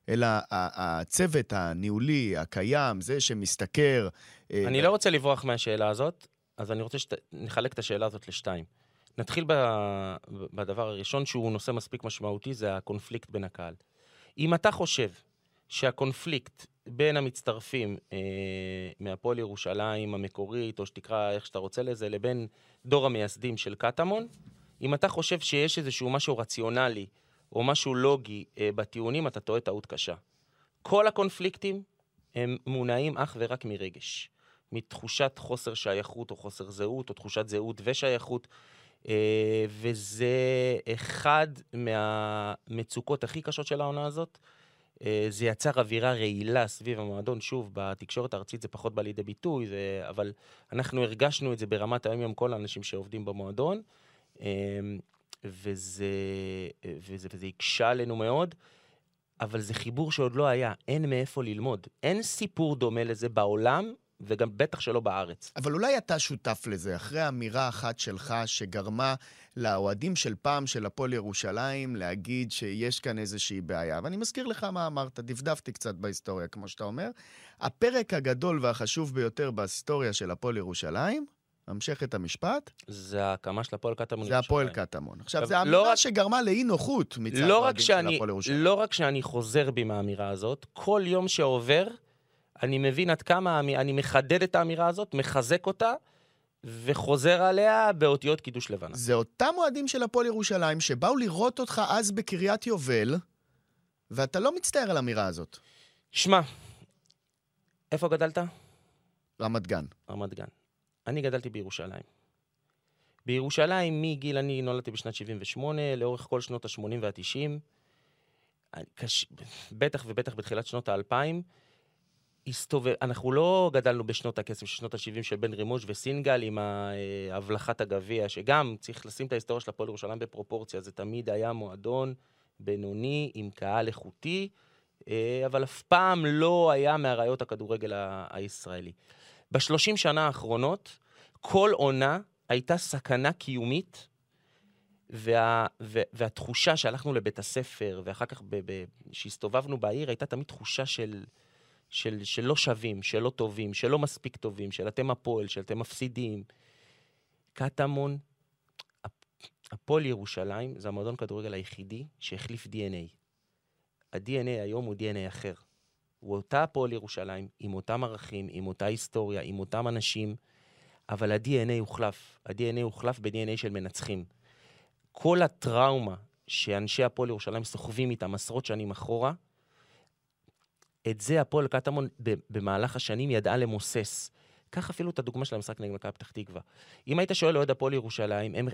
Speaker 1: אלא הצוות הניהולי הקיים, זה שמשתכר... אה,
Speaker 2: אני לא רוצה לברוח מהשאלה הזאת, אז אני רוצה שנחלק את השאלה הזאת לשתיים. נתחיל בדבר הראשון, שהוא נושא מספיק משמעותי, זה הקונפליקט בין הקהל. אם אתה חושב שהקונפליקט בין המצטרפים אה, מהפועל ירושלים המקורית, או שתקרא איך שאתה רוצה לזה, לבין דור המייסדים של קטמון, אם אתה חושב שיש איזשהו משהו רציונלי או משהו לוגי אה, בטיעונים, אתה טועה טעות קשה. כל הקונפליקטים הם מונעים אך ורק מרגש. מתחושת חוסר שייכות או חוסר זהות, או תחושת זהות ושייכות. אה, וזה אחד מהמצוקות הכי קשות של העונה הזאת. אה, זה יצר אווירה רעילה סביב המועדון. שוב, בתקשורת הארצית זה פחות בא לידי ביטוי, זה... אבל אנחנו הרגשנו את זה ברמת היום-יום, כל האנשים שעובדים במועדון, וזה, וזה, וזה הקשה עלינו מאוד. אבל זה חיבור שעוד לא היה, אין מאיפה ללמוד. אין סיפור דומה לזה בעולם, וגם בטח שלא בארץ.
Speaker 1: אבל אולי אתה שותף לזה, אחרי אמירה אחת שלך שגרמה לאוהדים של פעם של הפועל ירושלים להגיד שיש כאן איזושהי בעיה. ואני מזכיר לך מה אמרת, דפדפתי קצת בהיסטוריה, כמו שאתה אומר. הפרק הגדול והחשוב ביותר בהיסטוריה של הפועל ירושלים, המשך את המשפט,
Speaker 2: זה ההקמה של הפועל קטמון.
Speaker 1: זה הפועל. קטמון. עכשיו, זו
Speaker 2: לא
Speaker 1: אמירה
Speaker 2: רק-
Speaker 1: שגרמה לאי נוחות מצד
Speaker 2: לא רק,
Speaker 1: האוהדים של
Speaker 2: שאני,
Speaker 1: הפועל ירושלים.
Speaker 2: לא רק שאני חוזר בי מהאמירה הזאת, כל יום שעובר, אני מבין עד כמה אני מחדד את האמירה הזאת, מחזק אותה, וחוזר עליה באותיות קידוש לבנה.
Speaker 1: זה אותם אוהדים של הפועל ירושלים שבאו לראות אותך אז בקריית יובל, ואתה לא מצטער על האמירה הזאת.
Speaker 2: שמע, איפה גדלת?
Speaker 1: רמת גן.
Speaker 2: רמת גן. אני גדלתי בירושלים. בירושלים, מגיל, אני נולדתי בשנת 78, לאורך כל שנות ה-80 וה-90, קש... בטח ובטח בתחילת שנות ה-2000, הסתובב... אנחנו לא גדלנו בשנות הכסף של שנות ה-70 של בן רימוש וסינגל עם הבלחת הגביע, שגם צריך לשים את ההיסטוריה של הפועל ירושלים בפרופורציה, זה תמיד היה מועדון בינוני עם קהל איכותי, אה, אבל אף פעם לא היה מאריות הכדורגל הישראלי. בשלושים שנה האחרונות, כל עונה הייתה סכנה קיומית, וה, ו, והתחושה שהלכנו לבית הספר, ואחר כך כשהסתובבנו בעיר, הייתה תמיד תחושה של, של, של לא שווים, של לא טובים, של לא מספיק טובים, של אתם הפועל, של אתם מפסידים. קטמון, הפועל ירושלים זה המועדון כדורגל היחידי שהחליף DNA. ה-DNA היום הוא DNA אחר. הוא אותה הפועל ירושלים, עם אותם ערכים, עם אותה היסטוריה, עם אותם אנשים, אבל ה-DNA הוחלף. ה-DNA הוחלף ב-DNA של מנצחים. כל הטראומה שאנשי הפועל ירושלים סוחבים איתם עשרות שנים אחורה, את זה הפועל קטמון במהלך השנים ידעה למוסס. קח אפילו את הדוגמה של המשחק נגד מכבי פתח תקווה. אם היית שואל אוהד הפועל ירושלים, הם,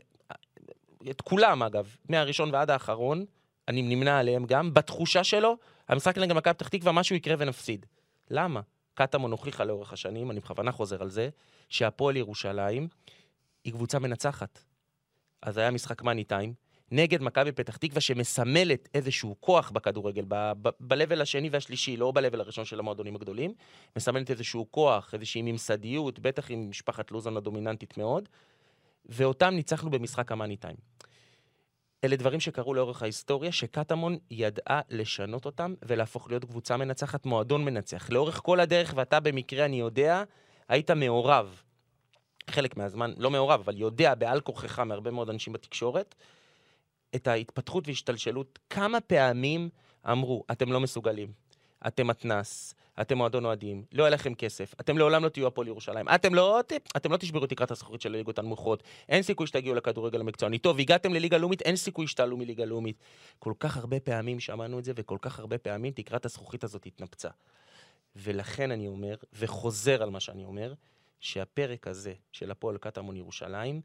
Speaker 2: את כולם אגב, מהראשון ועד האחרון, אני נמנה עליהם גם, בתחושה שלו, המשחק נגד מכבי פתח תקווה, משהו יקרה ונפסיד. למה? קטמון הוכיחה לאורך השנים, אני בכוונה חוזר על זה, שהפועל ירושלים היא קבוצה מנצחת. אז היה משחק מאני טיים, נגד מכבי פתח תקווה, שמסמלת איזשהו כוח בכדורגל, ב-level השני והשלישי, לא ב-level הראשון של המועדונים הגדולים, מסמלת איזשהו כוח, איזושהי ממסדיות, בטח עם משפחת לוזון הדומיננטית מאוד, ואותם ניצחנו במשחק המאני טיים. אלה דברים שקרו לאורך ההיסטוריה, שקטמון ידעה לשנות אותם ולהפוך להיות קבוצה מנצחת, מועדון מנצח. לאורך כל הדרך, ואתה במקרה, אני יודע, היית מעורב, חלק מהזמן, לא מעורב, אבל יודע בעל כוחך מהרבה מאוד אנשים בתקשורת, את ההתפתחות והשתלשלות. כמה פעמים אמרו, אתם לא מסוגלים, אתם מתנ"ס, אתם מועדון אוהדים, לא יהיה לכם כסף, אתם לעולם לא תהיו הפועל ירושלים, אתם לא, אתם לא תשברו תקרת הזכוכית של הליגות הנמוכות, אין סיכוי שתגיעו לכדורגל המקצועני. טוב, הגעתם לליגה לאומית, אין סיכוי שתעלו מליגה לאומית. כל כך הרבה פעמים שמענו את זה, וכל כך הרבה פעמים תקרת הזכוכית הזאת התנפצה. ולכן אני אומר, וחוזר על מה שאני אומר, שהפרק הזה של הפועל קטמון ירושלים,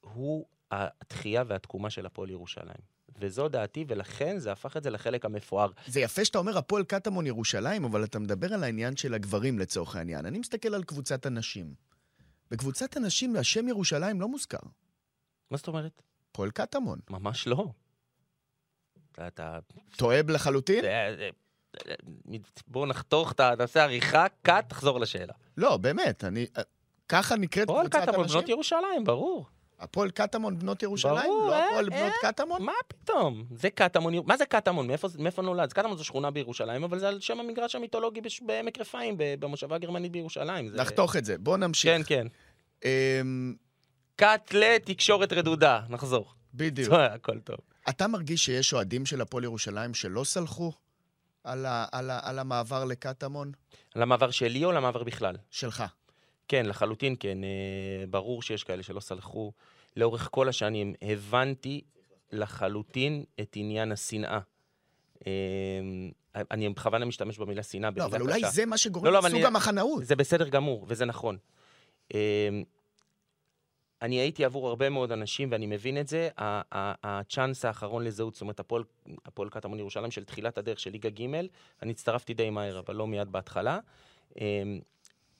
Speaker 2: הוא התחייה והתקומה של הפועל ירושלים. וזו דעתי, ולכן זה הפך את זה לחלק המפואר.
Speaker 1: זה יפה שאתה אומר הפועל קטמון ירושלים, אבל אתה מדבר על העניין של הגברים לצורך העניין. אני מסתכל על קבוצת הנשים. בקבוצת הנשים השם ירושלים לא מוזכר.
Speaker 2: מה זאת אומרת?
Speaker 1: הפועל קטמון.
Speaker 2: ממש לא. אתה...
Speaker 1: טועה לחלוטין?
Speaker 2: בואו נחתוך הנושא עריכה, קאט, תחזור לשאלה.
Speaker 1: לא, באמת, אני... ככה נקראת קבוצת
Speaker 2: הנשים? פועל קטמון, בנות ירושלים, ברור.
Speaker 1: הפועל קטמון בנות ירושלים? ברור, לא אה, הפועל בנות אה, קטמון?
Speaker 2: מה פתאום? זה קטמון, מה זה קטמון? מאיפה, מאיפה נולד? קטמון זו שכונה בירושלים, אבל זה על שם המגרש המיתולוגי בעמק רפאים, במושבה הגרמנית בירושלים. זה...
Speaker 1: נחתוך את זה, בוא נמשיך.
Speaker 2: כן, כן. אמ... קאט לתקשורת רדודה, נחזור.
Speaker 1: בדיוק.
Speaker 2: הכל טוב.
Speaker 1: אתה מרגיש שיש אוהדים של הפועל ירושלים שלא סלחו על, ה, על, ה, על המעבר לקטמון?
Speaker 2: על המעבר שלי או למעבר בכלל?
Speaker 1: שלך.
Speaker 2: כן, לחלוטין כן. אה, ברור שיש כאלה שלא סלחו. לאורך כל השנים הבנתי לחלוטין את עניין השנאה. אה, אני בכוונה משתמש במילה שנאה.
Speaker 1: לא, אבל אולי זה מה שגורם לא, לא, לסוג המחנאות.
Speaker 2: זה בסדר גמור, וזה נכון. אה, אני הייתי עבור הרבה מאוד אנשים, ואני מבין את זה, הצ'אנס האחרון לזהות, זאת אומרת, הפועל, הפועל קטמון ירושלים של תחילת הדרך של ליגה ג', אני הצטרפתי די מהר, אבל לא מיד בהתחלה.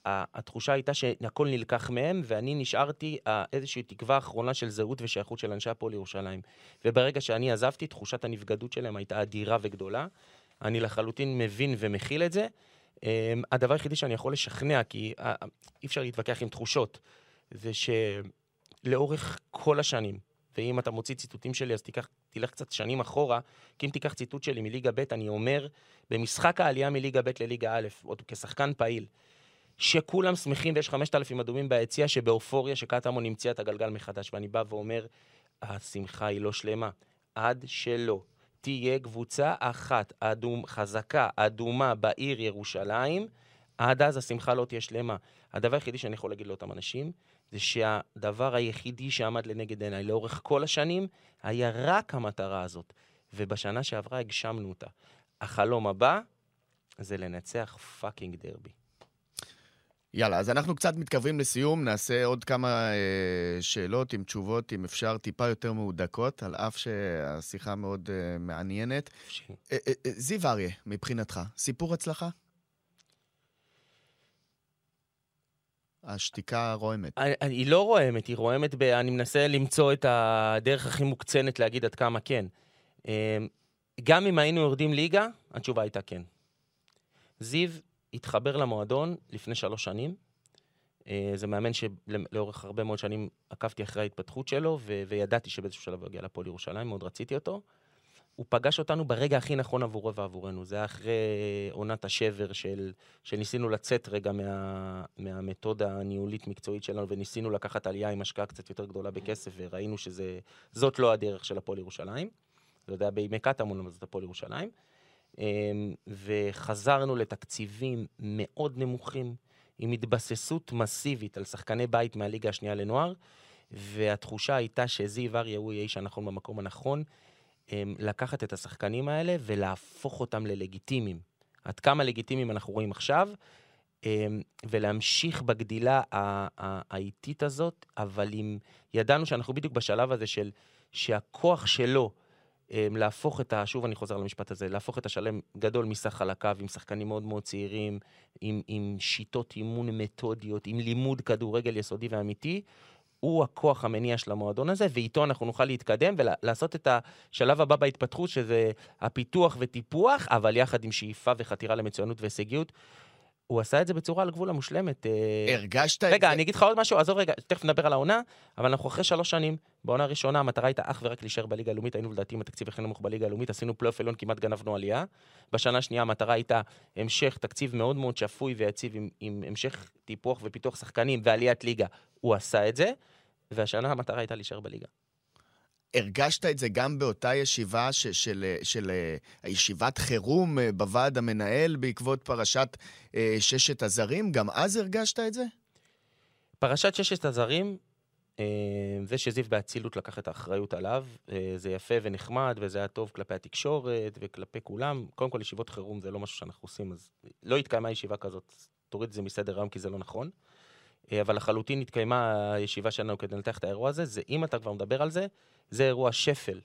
Speaker 2: התחושה הייתה שהכל נלקח מהם, ואני נשארתי איזושהי תקווה אחרונה של זהות ושייכות של אנשי הפועל ירושלים. וברגע שאני עזבתי, תחושת הנבגדות שלהם הייתה אדירה וגדולה. אני לחלוטין מבין ומכיל את זה. אמ, הדבר היחידי שאני יכול לשכנע, כי אי אפשר להתווכח עם תחושות, זה שלאורך כל השנים, ואם אתה מוציא ציטוטים שלי, אז תיקח, תלך קצת שנים אחורה, כי אם תיקח ציטוט שלי מליגה ב', אני אומר, במשחק העלייה מליגה ב' לליגה א', עוד כשחקן פעיל, שכולם שמחים ויש 5,000 אדומים ביציע, שבאופוריה שקטמון המציאה את הגלגל מחדש. ואני בא ואומר, השמחה היא לא שלמה. עד שלא תהיה קבוצה אחת אדום, חזקה, אדומה בעיר ירושלים, עד אז השמחה לא תהיה שלמה. הדבר היחידי שאני יכול להגיד לאותם אנשים, זה שהדבר היחידי שעמד לנגד עיניי לאורך כל השנים, היה רק המטרה הזאת. ובשנה שעברה הגשמנו אותה. החלום הבא זה לנצח פאקינג דרבי.
Speaker 1: יאללה, אז אנחנו קצת מתקרבים לסיום, נעשה עוד כמה אה, שאלות עם תשובות, אם אפשר, טיפה יותר מהודקות, על אף שהשיחה מאוד אה, מעניינת. אה, אה, אה, זיו אריה, מבחינתך, סיפור הצלחה? השתיקה רועמת.
Speaker 2: היא לא רועמת, היא רועמת ב... אני מנסה למצוא את הדרך הכי מוקצנת להגיד עד כמה כן. אה, גם אם היינו יורדים ליגה, התשובה הייתה כן. זיו התחבר למועדון לפני שלוש שנים. אה, זה מאמן שלאורך הרבה מאוד שנים עקבתי אחרי ההתפתחות שלו, ו- וידעתי שבאיזשהו שלב הוא יגיע לפועל ירושלים, מאוד רציתי אותו. הוא פגש אותנו ברגע הכי נכון עבורו ועבורנו. זה היה אחרי עונת השבר של, שניסינו לצאת רגע מה, מהמתודה הניהולית-מקצועית שלנו, וניסינו לקחת עלייה עם השקעה קצת יותר גדולה בכסף, וראינו שזאת לא הדרך של הפועל ירושלים. זה יודע, בימי קטמון, אבל זאת הפועל ירושלים. אמ, וחזרנו לתקציבים מאוד נמוכים, עם התבססות מסיבית על שחקני בית מהליגה השנייה לנוער, והתחושה הייתה שזיו אריה הוא יהיה איש הנכון במקום הנכון, אמ, לקחת את השחקנים האלה ולהפוך אותם ללגיטימיים. עד כמה לגיטימיים אנחנו רואים עכשיו, אמ, ולהמשיך בגדילה האיטית הזאת, אבל אם ידענו שאנחנו בדיוק בשלב הזה של שהכוח שלו להפוך את ה... שוב אני חוזר למשפט הזה, להפוך את השלם גדול מסך חלקיו, עם שחקנים מאוד מאוד צעירים, עם, עם שיטות אימון מתודיות, עם לימוד כדורגל יסודי ואמיתי, הוא הכוח המניע של המועדון הזה, ואיתו אנחנו נוכל להתקדם ולעשות את השלב הבא בהתפתחות, שזה הפיתוח וטיפוח, אבל יחד עם שאיפה וחתירה למצוינות והישגיות. הוא עשה את זה בצורה על גבול המושלמת.
Speaker 1: אה, הרגשת את
Speaker 2: זה? רגע, אני אגיד לך עוד משהו, עזוב רגע, תכף נדבר על העונה, אבל אנחנו אחרי שלוש שנים, בעונה הראשונה המטרה הייתה אך ורק להישאר בליגה הלאומית, היינו לדעתי עם התקציב הכי נמוך בליגה הלאומית, עשינו פלייאוף עליון, כמעט גנבנו עלייה. בשנה השנייה המטרה הייתה המשך תקציב מאוד מאוד שפוי ויציב, עם, עם המשך טיפוח ופיתוח שחקנים ועליית ליגה. הוא עשה את זה, והשנה המטרה הייתה להישאר בליגה.
Speaker 1: הרגשת את זה גם באותה ישיבה ש, של, של, של אה, הישיבת חירום אה, בוועד המנהל בעקבות פרשת אה, ששת הזרים? גם אז הרגשת את זה?
Speaker 2: פרשת ששת הזרים, זה שזיו באצילות לקח את האחריות עליו, זה יפה ונחמד, וזה היה טוב כלפי התקשורת וכלפי כולם. קודם כל, ישיבות חירום זה לא משהו שאנחנו עושים, אז לא התקיימה ישיבה כזאת, תוריד את זה מסדר היום כי זה לא נכון. אבל לחלוטין התקיימה הישיבה שלנו כדי לנתח את האירוע הזה, זה אם אתה כבר מדבר על זה, זה אירוע שפל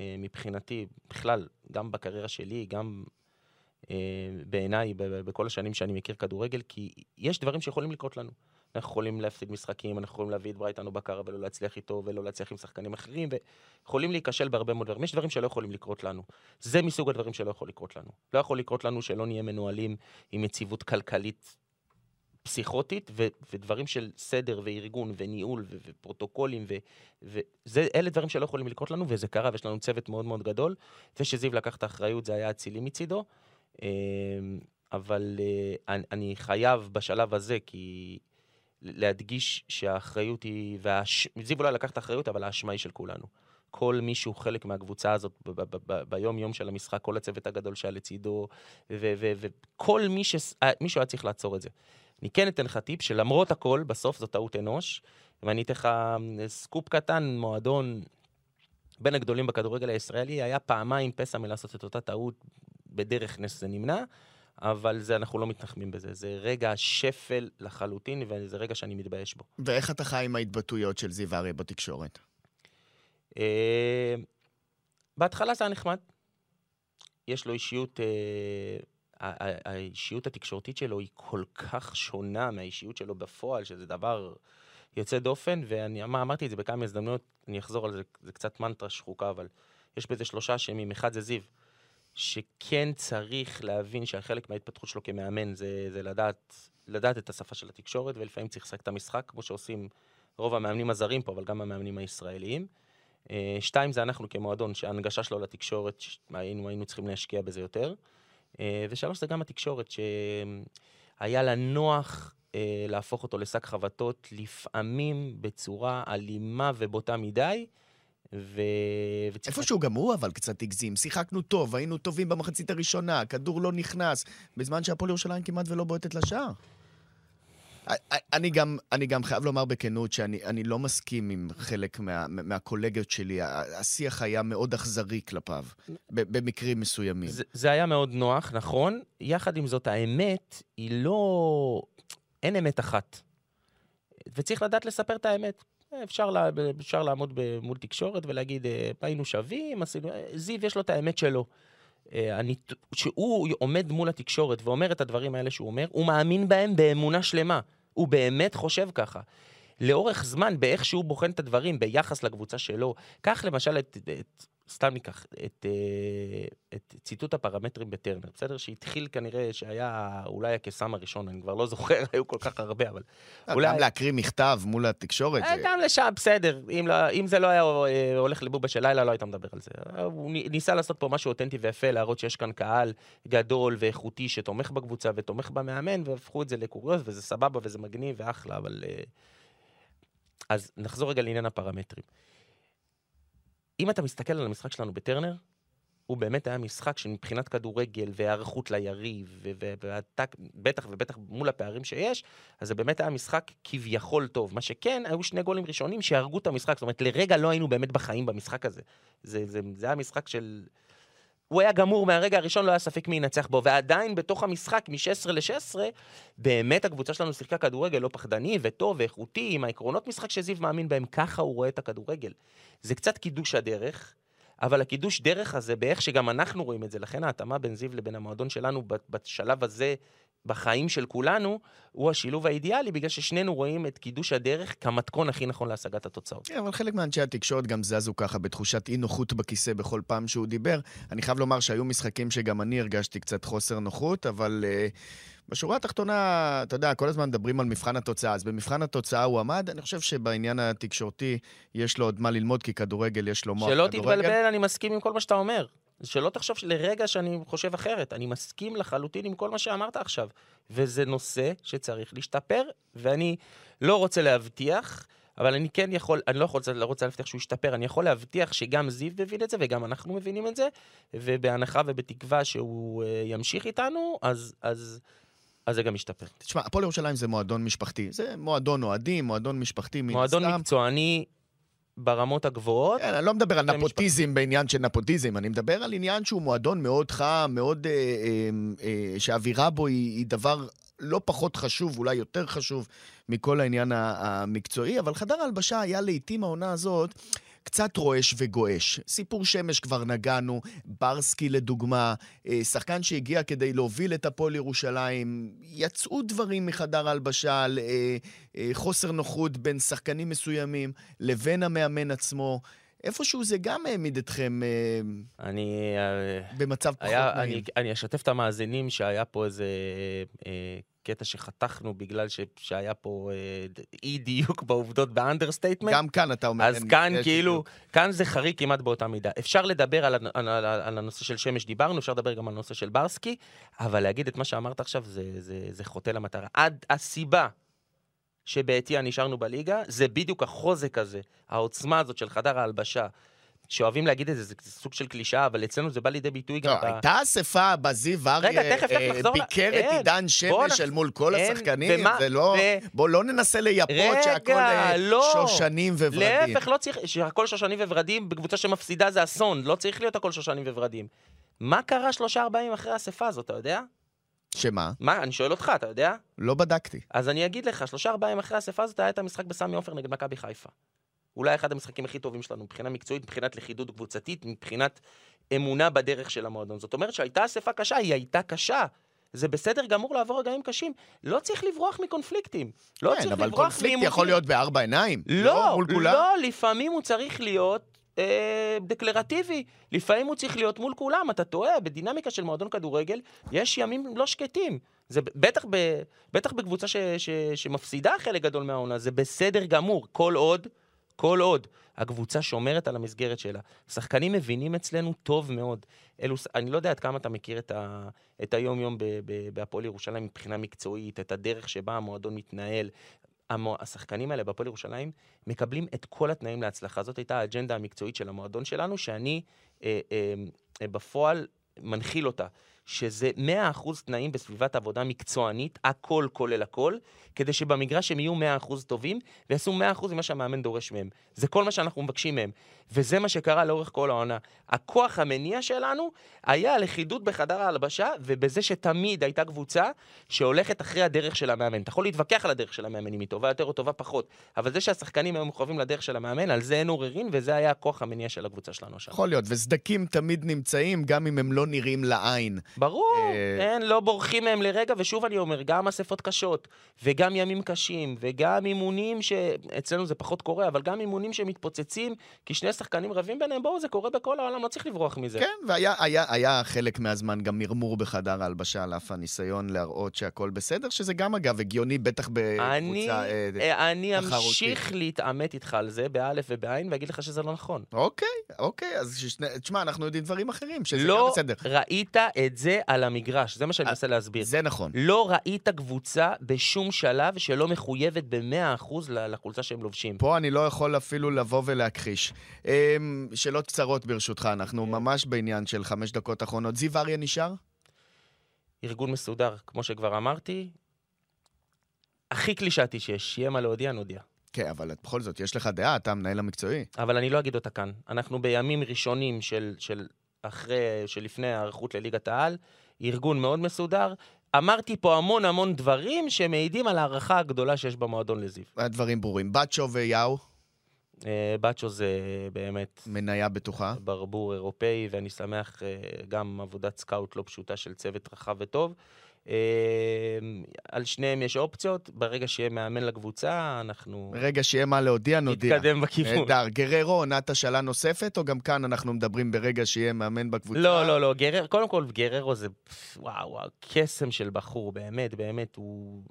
Speaker 2: אה, מבחינתי, בכלל, גם בקריירה שלי, גם אה, בעיניי, בכל השנים שאני מכיר כדורגל, כי יש דברים שיכולים לקרות לנו. אנחנו יכולים להפסיד משחקים, אנחנו יכולים להביא את ברייטן או בקרה ולא להצליח איתו ולא להצליח עם שחקנים אחרים, ויכולים להיכשל בהרבה מאוד דברים. יש דברים שלא יכולים לקרות לנו. זה מסוג הדברים שלא יכול לקרות לנו. לא יכול לקרות לנו שלא נהיה מנוהלים עם יציבות כלכלית פסיכוטית, ו- ודברים של סדר וארגון וניהול ו- ופרוטוקולים, ואלה דברים שלא יכולים לקרות לנו, וזה קרה, ויש לנו צוות מאוד מאוד גדול. זה שזיו לקח את האחריות, זה היה אצילי מצידו. אמ, אבל אה, אני חייב בשלב הזה, כי להדגיש שהאחריות היא, והש... זיו אולי לקח את האחריות, אבל האשמה היא של כולנו. כל מי שהוא חלק מהקבוצה הזאת ביום-יום של המשחק, כל הצוות הגדול שהיה לצידו, וכל מי ש... אה, צריך לעצור את זה. אני כן אתן לך טיפ שלמרות הכל, בסוף זו טעות אנוש, ואני אתן לך אה, סקופ קטן, מועדון בין הגדולים בכדורגל הישראלי, היה פעמיים פסע מלעשות את אותה טעות, בדרך נס זה נמנע, אבל זה, אנחנו לא מתנחמים בזה. זה רגע שפל לחלוטין, וזה רגע שאני מתבייש בו.
Speaker 1: ואיך אתה חי עם ההתבטאויות של זיו אריה בתקשורת?
Speaker 2: אה, בהתחלה זה היה נחמד. יש לו אישיות אה, האישיות התקשורתית שלו היא כל כך שונה מהאישיות שלו בפועל, שזה דבר יוצא דופן, ואני אמרתי את זה בכמה הזדמנויות, אני אחזור על זה, זה קצת מנטרה שחוקה, אבל יש בזה שלושה אשמים, אחד זה זיו, שכן צריך להבין שהחלק מההתפתחות שלו כמאמן זה, זה לדעת, לדעת את השפה של התקשורת, ולפעמים צריך לשחק את המשחק, כמו שעושים רוב המאמנים הזרים פה, אבל גם המאמנים הישראליים. אה, שתיים, זה אנחנו כמועדון, שההנגשה שלו לתקשורת, היינו, היינו צריכים להשקיע בזה יותר. אה, ושלוש, זה גם התקשורת, שהיה לה נוח אה, להפוך אותו לשק חבטות, לפעמים בצורה אלימה ובוטה מדי. ו...
Speaker 1: איפשהו גם הוא אבל קצת הגזים. שיחקנו טוב, היינו טובים במחצית הראשונה, הכדור לא נכנס, בזמן שהפועל ירושלים כמעט ולא בועטת לשער. אני גם, אני גם חייב לומר בכנות שאני לא מסכים עם חלק מה, מהקולגות שלי. השיח היה מאוד אכזרי כלפיו, במקרים מסוימים.
Speaker 2: זה, זה היה מאוד נוח, נכון. יחד עם זאת, האמת היא לא... אין אמת אחת. וצריך לדעת לספר את האמת. אפשר, לה, אפשר לעמוד מול תקשורת ולהגיד, אה, היינו שווים, עשינו... זיו, יש לו את האמת שלו. אה, שהוא עומד מול התקשורת ואומר את הדברים האלה שהוא אומר, הוא מאמין בהם באמונה שלמה. הוא באמת חושב ככה. לאורך זמן, באיך שהוא בוחן את הדברים ביחס לקבוצה שלו, קח למשל את, את סתם ניקח את, אה, את ציטוט הפרמטרים בטרנר, בסדר? שהתחיל כנראה שהיה אולי הקסם הראשון, אני כבר לא זוכר, היו כל כך הרבה, אבל
Speaker 1: אולי... גם להקריא מכתב מול התקשורת.
Speaker 2: אה, גם לשם, בסדר. אם, לא, אם זה לא היה אה, הולך לבובה של לילה, לא היית מדבר על זה. הוא ניסה לעשות פה משהו אותנטי ויפה, להראות שיש כאן קהל גדול ואיכותי שתומך בקבוצה ותומך במאמן, והפכו את זה לקוריוז, וזה סבבה וזה מגניב ואחלה, אבל... אז נחזור רגע לעניין הפרמטרים. אם אתה מסתכל על המשחק שלנו בטרנר, הוא באמת היה משחק שמבחינת כדורגל והיערכות ליריב, ובטח ובטח מול הפערים שיש, אז זה באמת היה משחק כביכול טוב. מה שכן, היו שני גולים ראשונים שהרגו את המשחק. זאת אומרת, לרגע לא היינו באמת בחיים במשחק הזה. זה, זה, זה היה משחק של... הוא היה גמור מהרגע הראשון, לא היה ספק מי ינצח בו. ועדיין בתוך המשחק, מ-16 ל-16, באמת הקבוצה שלנו שיחקה כדורגל לא פחדני וטוב ואיכותי, עם העקרונות משחק שזיו מאמין בהם, ככה הוא רואה את הכדורגל. זה קצת קידוש הדרך, אבל הקידוש דרך הזה, באיך שגם אנחנו רואים את זה, לכן ההתאמה בין זיו לבין המועדון שלנו בשלב הזה בחיים של כולנו, הוא השילוב האידיאלי, בגלל ששנינו רואים את קידוש הדרך כמתכון הכי נכון להשגת התוצאות.
Speaker 1: כן, אבל חלק מאנשי התקשורת גם זזו ככה בתחושת אי נוחות בכיסא בכל פעם שהוא דיבר. אני חייב לומר שהיו משחקים שגם אני הרגשתי קצת חוסר נוחות, אבל... Uh... בשורה התחתונה, אתה יודע, כל הזמן מדברים על מבחן התוצאה, אז במבחן התוצאה הוא עמד. אני חושב שבעניין התקשורתי יש לו עוד מה ללמוד, כי כדורגל יש לו מוח
Speaker 2: כדורגל. שלא תתבלבל, אני מסכים עם כל מה שאתה אומר. שלא תחשוב לרגע שאני חושב אחרת. אני מסכים לחלוטין עם כל מה שאמרת עכשיו. וזה נושא שצריך להשתפר, ואני לא רוצה להבטיח, אבל אני כן יכול, אני לא רוצה, לא רוצה להבטיח שהוא ישתפר, אני יכול להבטיח שגם זיו מבין את זה וגם אנחנו מבינים את זה, ובהנחה ובתקווה שהוא uh, ימשיך איתנו, אז, אז, אז זה גם ישתפר.
Speaker 1: תשמע, הפועל ירושלים זה מועדון משפחתי. זה מועדון אוהדים, מועדון משפחתי מן
Speaker 2: הסתם. מועדון מקצועני ברמות הגבוהות.
Speaker 1: כן, אני לא מדבר על נפוטיזם משפט... בעניין של נפוטיזם, אני מדבר על עניין שהוא מועדון מאוד חם, מאוד... אה, אה, אה, שהאווירה בו היא, היא דבר לא פחות חשוב, אולי יותר חשוב מכל העניין המקצועי, אבל חדר ההלבשה היה לעיתים העונה הזאת... קצת רועש וגועש. סיפור שמש כבר נגענו, ברסקי לדוגמה, אה, שחקן שהגיע כדי להוביל את הפועל ירושלים, יצאו דברים מחדר ההלבשה על אה, אה, חוסר נוחות בין שחקנים מסוימים לבין המאמן עצמו. איפשהו זה גם העמיד אתכם אני, במצב פחות נעים.
Speaker 2: אני, אני אשתף את המאזינים שהיה פה איזה קטע שחתכנו בגלל ש, שהיה פה אה, אי דיוק בעובדות ב understatement.
Speaker 1: גם כאן אתה אומר...
Speaker 2: אז כאן כאילו, דיוק. כאן זה חריג כמעט באותה מידה. אפשר לדבר על, על, על, על הנושא של שמש דיברנו, אפשר לדבר גם על הנושא של ברסקי, אבל להגיד את מה שאמרת עכשיו זה, זה, זה חוטא למטרה. עד הסיבה שבעטיה נשארנו בליגה, זה בדיוק החוזק הזה, העוצמה הזאת של חדר ההלבשה, שאוהבים להגיד את זה, זה סוג של קלישאה, אבל אצלנו זה בא לידי ביטוי
Speaker 1: גם... לא, הייתה אספה בזיו אריה, ביקר את עידן שמש אל מול כל השחקנים, זה לא... בוא לא ננסה לייפות שהכל אה, לא. שושנים וורדים.
Speaker 2: להפך, לא צריך, שהכל שושנים וורדים בקבוצה שמפסידה זה אסון, לא צריך להיות הכל שושנים וורדים. מה קרה שלושה ארבעה ימים אחרי האספה הזאת, אתה יודע?
Speaker 1: שמה?
Speaker 2: מה? אני שואל אותך, אתה יודע?
Speaker 1: לא בדקתי.
Speaker 2: אז אני אגיד לך, שלושה ארבעה ימים אחרי האספה הזאת היה את המשחק בסמי עופר נגד מכבי חיפה. אולי אחד המשחקים הכי טובים שלנו, מבחינה מקצועית, מבחינת לכידות קבוצתית, מבחינת אמונה בדרך של המועדון. זאת אומרת שהייתה אספה קשה, היא הייתה קשה. זה בסדר גמור לעבור רגעים קשים. לא צריך לברוח מקונפליקטים. לא
Speaker 1: כן,
Speaker 2: צריך
Speaker 1: אבל קונפליקט יכול להיות בארבע עיניים.
Speaker 2: לא, לא. לא, לפעמים הוא צריך להיות אה, דקלרטיבי. לפעמים הוא צריך להיות מול כולם. אתה טועה, בדינמיקה של מועדון כדורגל, יש ימים לא שקטים. זה בטח, ב, בטח בקבוצה ש, ש, שמפסידה חלק גדול מהעונה, זה בסדר גמור, כל עוד כל עוד הקבוצה שומרת על המסגרת שלה. שחקנים מבינים אצלנו טוב מאוד. אלו, אני לא יודע עד כמה אתה מכיר את, ה, את היום-יום בהפועל ירושלים מבחינה מקצועית, את הדרך שבה המועדון מתנהל. המו, השחקנים האלה בהפועל ירושלים מקבלים את כל התנאים להצלחה. זאת הייתה האג'נדה המקצועית של המועדון שלנו, שאני אה, אה, אה, בפועל מנחיל אותה. שזה 100% תנאים בסביבת עבודה מקצוענית, הכל כולל הכל, כדי שבמגרש הם יהיו 100% טובים, ויעשו 100% ממה שהמאמן דורש מהם. זה כל מה שאנחנו מבקשים מהם. וזה מה שקרה לאורך כל העונה. הכוח המניע שלנו היה הלכידות בחדר ההלבשה, ובזה שתמיד הייתה קבוצה שהולכת אחרי הדרך של המאמן. אתה יכול להתווכח על הדרך של המאמן, אם היא טובה יותר או טובה פחות, אבל זה שהשחקנים היו מחויבים לדרך של המאמן, על זה אין עוררין, וזה היה הכוח המניע של הקבוצה שלנו
Speaker 1: שם. יכול להיות, וסדקים תמיד נמצאים, גם אם הם לא נראים לעין.
Speaker 2: ברור,
Speaker 1: אה,
Speaker 2: אין, לא בורחים מהם לרגע, ושוב אני אומר, גם אספות קשות, וגם ימים קשים, וגם אימונים שאצלנו זה פחות קורה, אבל גם אימונים שמתפוצצים, כי שני שחקנים רבים ביניהם, בואו, זה קורה בכל העולם, לא צריך לברוח מזה.
Speaker 1: כן, והיה היה, היה חלק מהזמן גם מרמור בחדר ההלבשה על אף הניסיון להראות שהכל בסדר, שזה גם, אגב, הגיוני, בטח
Speaker 2: אני,
Speaker 1: בקבוצה... אה,
Speaker 2: אה, אני
Speaker 1: תחרותית.
Speaker 2: אמשיך להתעמת איתך על זה, באלף ובעין, ואגיד לך שזה לא נכון.
Speaker 1: אוקיי, אוקיי, אז ששני... תשמע, אנחנו יודעים דברים אחרים, שזה
Speaker 2: לא
Speaker 1: גם בסדר.
Speaker 2: ראית את זה על המגרש, זה מה שאני
Speaker 1: אה,
Speaker 2: מנסה להסביר.
Speaker 1: זה נכון.
Speaker 2: לא ראית קבוצה בשום שלב שלא מחויבת ב-100% ל- לחולצה שהם לובשים.
Speaker 1: פה אני לא יכול אפילו לבוא ולהכחיש. אמ, שאלות קצרות ברשותך, אנחנו
Speaker 2: כן.
Speaker 1: ממש בעניין של חמש דקות אחרונות. זיו אריה נשאר?
Speaker 2: ארגון מסודר, כמו שכבר אמרתי, הכי קלישאתי שיש, שיהיה מה להודיע, נודיע.
Speaker 1: כן, אבל בכל זאת, יש לך דעה, אתה המנהל המקצועי.
Speaker 2: אבל אני לא אגיד אותה כאן. אנחנו בימים ראשונים של, של אחרי, שלפני ההיערכות לליגת העל, ארגון מאוד מסודר. אמרתי פה המון המון דברים שמעידים על ההערכה הגדולה שיש במועדון לזיו.
Speaker 1: הדברים ברורים. בצ'ו ויאו,
Speaker 2: אה, בצ'ו זה באמת
Speaker 1: מניה בטוחה.
Speaker 2: ברבור אירופאי, ואני שמח אה, גם עבודת סקאוט לא פשוטה של צוות רחב וטוב. אה, על שניהם יש אופציות, ברגע שיהיה מאמן לקבוצה, אנחנו
Speaker 1: רגע שיהיה מה להודיע, נודיע.
Speaker 2: נתקדם בכיוון.
Speaker 1: נהדר. גררו, עונת השאלה נוספת, או גם כאן אנחנו מדברים ברגע שיהיה מאמן בקבוצה?
Speaker 2: לא, לא, לא, גרר, קודם כל גררו זה, וואו, וואו, קסם של בחור, באמת, באמת, הוא...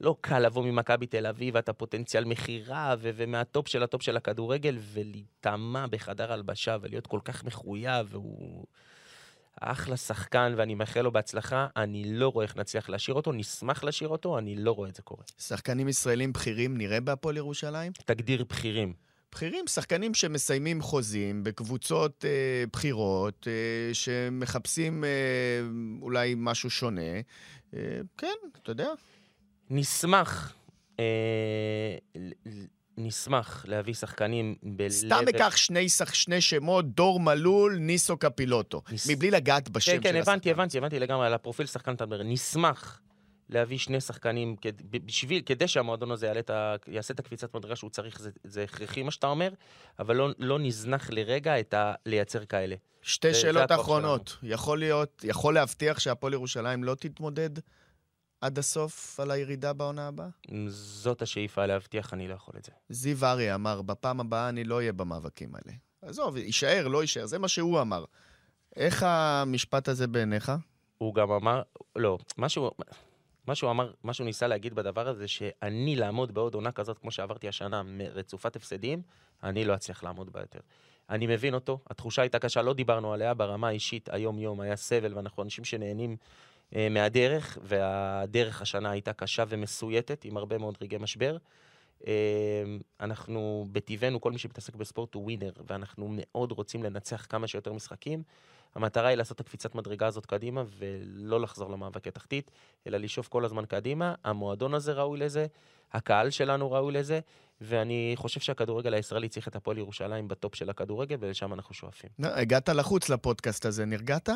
Speaker 2: לא קל לבוא ממכבי תל אביב, אתה פוטנציאל מכירה, ו- ומהטופ של הטופ של הכדורגל, ולהיטמע בחדר הלבשה, ולהיות כל כך מחויב, והוא אחלה שחקן, ואני מאחל לו בהצלחה. אני לא רואה איך נצליח להשאיר אותו, נשמח להשאיר אותו, אני לא רואה את זה קורה.
Speaker 1: שחקנים ישראלים בכירים נראה בהפועל ירושלים?
Speaker 2: תגדיר בכירים.
Speaker 1: בכירים, שחקנים שמסיימים חוזים בקבוצות אה, בכירות, אה, שמחפשים אה, אולי משהו שונה. אה, כן, אתה יודע.
Speaker 2: נשמח, אה, נשמח להביא שחקנים ב-level...
Speaker 1: סתם אקח שני, שח- שני שמות, דור מלול, ניסו קפילוטו.
Speaker 2: ניס-
Speaker 1: מבלי לגעת בשם
Speaker 2: כן,
Speaker 1: של
Speaker 2: כן,
Speaker 1: השחקן.
Speaker 2: הבנתי, הבנתי, הבנתי לגמרי, על הפרופיל שחקן אתה מדבר. נשמח להביא שני שחקנים, כד- בשביל, כדי שהמועדון הזה יעלה את ה, יעשה את הקפיצת מדרגה שהוא צריך, זה, זה הכרחי מה שאתה אומר, אבל לא, לא נזנח לרגע את ה... לייצר כאלה.
Speaker 1: שתי
Speaker 2: זה- זה
Speaker 1: שאלות
Speaker 2: הכוח
Speaker 1: אחרונות. יכול להיות, יכול להבטיח שהפועל ירושלים לא תתמודד עד הסוף על הירידה בעונה הבאה?
Speaker 2: זאת השאיפה להבטיח, אני לא יכול את זה.
Speaker 1: זיו אריה אמר, בפעם הבאה אני לא אהיה במאבקים האלה. עזוב, יישאר, לא יישאר, זה מה שהוא אמר. איך המשפט הזה בעיניך?
Speaker 2: הוא גם אמר, לא, משהו, מה שהוא אמר, מה שהוא ניסה להגיד בדבר הזה, שאני לעמוד בעוד עונה כזאת, כמו שעברתי השנה, רצופת הפסדים, אני לא אצליח לעמוד בה יותר. אני מבין אותו, התחושה הייתה קשה, לא דיברנו עליה ברמה האישית, היום-יום היה סבל, ואנחנו אנשים שנהנים מהדרך, והדרך השנה הייתה קשה ומסויטת, עם הרבה מאוד רגעי משבר. אה, אנחנו, בטבענו, כל מי שמתעסק בספורט הוא ווינר, ואנחנו מאוד רוצים לנצח כמה שיותר משחקים. המטרה היא לעשות את הקפיצת מדרגה הזאת קדימה, ולא לחזור למאבקי תחתית, אלא לשאוף כל הזמן קדימה. המועדון הזה ראוי לזה, הקהל שלנו ראוי לזה, ואני חושב שהכדורגל הישראלי צריך את הפועל ירושלים בטופ של הכדורגל, ולשם אנחנו שואפים.
Speaker 1: הגעת לחוץ לפודקאסט הזה, נרגעת?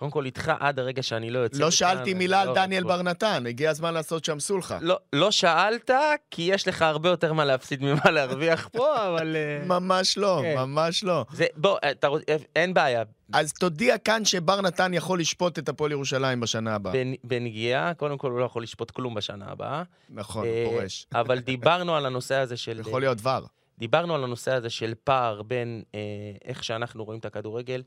Speaker 2: קודם כל, איתך עד הרגע שאני לא יוצא...
Speaker 1: לא שאלתי מילה על
Speaker 2: לא-
Speaker 1: דניאל בר נתן, הגיע הזמן לעשות שם סולחה.
Speaker 2: לא, לא שאלת, כי יש לך הרבה יותר מה להפסיד ממה להרוויח פה, אבל... אה,
Speaker 1: ממש לא,
Speaker 2: כן.
Speaker 1: ממש לא.
Speaker 2: זה, בוא, אתה, רוצ- אין בעיה.
Speaker 1: אז תודיע כאן שבר נתן יכול לשפוט את הפועל ירושלים בשנה הבאה.
Speaker 2: בנ- בנגיעה, קודם כל הוא לא יכול לשפוט כלום בשנה הבאה.
Speaker 1: נכון,
Speaker 2: אה,
Speaker 1: הוא פורש.
Speaker 2: אבל דיברנו על הנושא הזה של...
Speaker 1: יכול להיות ור.
Speaker 2: דיברנו על הנושא הזה של פער בין אה, איך שאנחנו רואים את הכדורגל.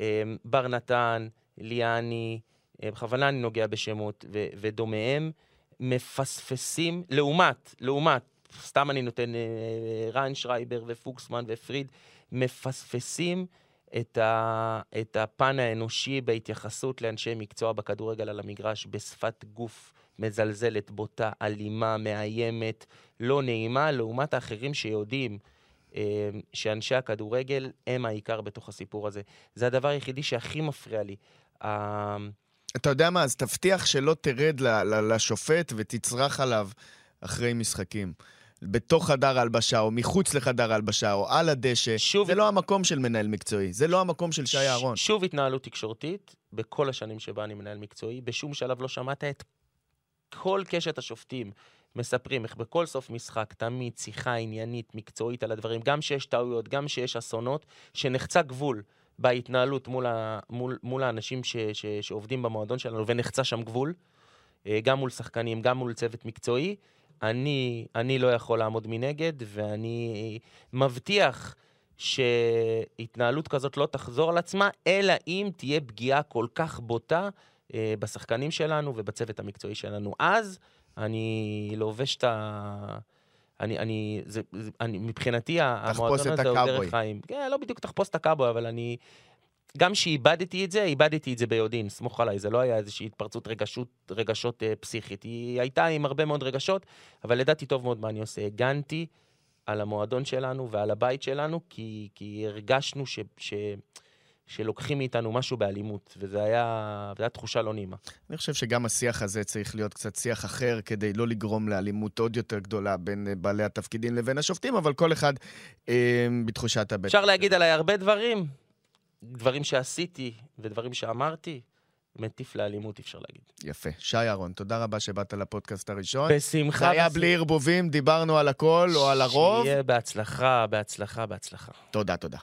Speaker 2: אה, בר נתן, ליאני, אה, בכוונה אני נוגע בשמות, ו- ודומיהם, מפספסים, לעומת, לעומת, סתם אני נותן אה, רן שרייבר ופוקסמן ופריד, מפספסים את, ה, את הפן האנושי בהתייחסות לאנשי מקצוע בכדורגל על המגרש, בשפת גוף מזלזלת, בוטה, אלימה, מאיימת, לא נעימה, לעומת האחרים שיודעים אה, שאנשי הכדורגל הם העיקר בתוך הסיפור הזה. זה הדבר היחידי שהכי מפריע לי. אה,
Speaker 1: אתה יודע מה, אז תבטיח שלא תרד לשופט ותצרח עליו אחרי משחקים. בתוך חדר ההלבשה, או מחוץ לחדר ההלבשה, או על הדשא.
Speaker 2: שוב-
Speaker 1: זה לא המקום של מנהל מקצועי, זה לא המקום של שי
Speaker 2: ש-
Speaker 1: אהרון.
Speaker 2: שוב התנהלות תקשורתית, בכל השנים שבה אני מנהל מקצועי, בשום שלב לא שמעת את כל קשת השופטים מספרים איך בכל סוף משחק, תמיד שיחה עניינית, מקצועית על הדברים, גם שיש טעויות, גם שיש אסונות, שנחצה גבול בהתנהלות מול, ה, מול, מול האנשים ש, ש, שעובדים במועדון שלנו, ונחצה שם גבול, אה, גם מול שחקנים, גם מול צוות מקצועי. אני, אני לא יכול לעמוד מנגד, ואני מבטיח שהתנהלות כזאת לא תחזור על עצמה, אלא אם תהיה פגיעה כל כך בוטה אה, בשחקנים שלנו ובצוות המקצועי שלנו. אז אני לובש את ה... אני, אני, זה, זה, אני, מבחינתי, המועדון הזה הוא דרך חיים. כן, לא בדיוק תחפוש את הקאבוי, אבל אני... גם שאיבדתי את זה, איבדתי את זה ביודעין, סמוך עליי, זה לא היה איזושהי התפרצות רגשות, רגשות אה, פסיכית. היא הייתה עם הרבה מאוד רגשות, אבל ידעתי טוב מאוד מה אני עושה. הגנתי על המועדון שלנו ועל הבית שלנו, כי, כי הרגשנו ש, ש, שלוקחים מאיתנו משהו באלימות, וזו הייתה תחושה לא נעימה.
Speaker 1: אני חושב שגם השיח הזה צריך להיות קצת שיח אחר, כדי לא לגרום לאלימות עוד יותר גדולה בין אה, בעלי התפקידים לבין השופטים, אבל כל אחד אה, בתחושת הבטן.
Speaker 2: אפשר להגיד עליי הרבה דברים, דברים שעשיתי ודברים שאמרתי. מטיף לאלימות, אפשר להגיד.
Speaker 1: יפה. שי אהרון, תודה רבה שבאת לפודקאסט הראשון.
Speaker 2: בשמחה.
Speaker 1: זה היה בלי ערבובים, דיברנו על הכל או על הרוב.
Speaker 2: שיהיה בהצלחה, בהצלחה, בהצלחה.
Speaker 1: תודה, תודה.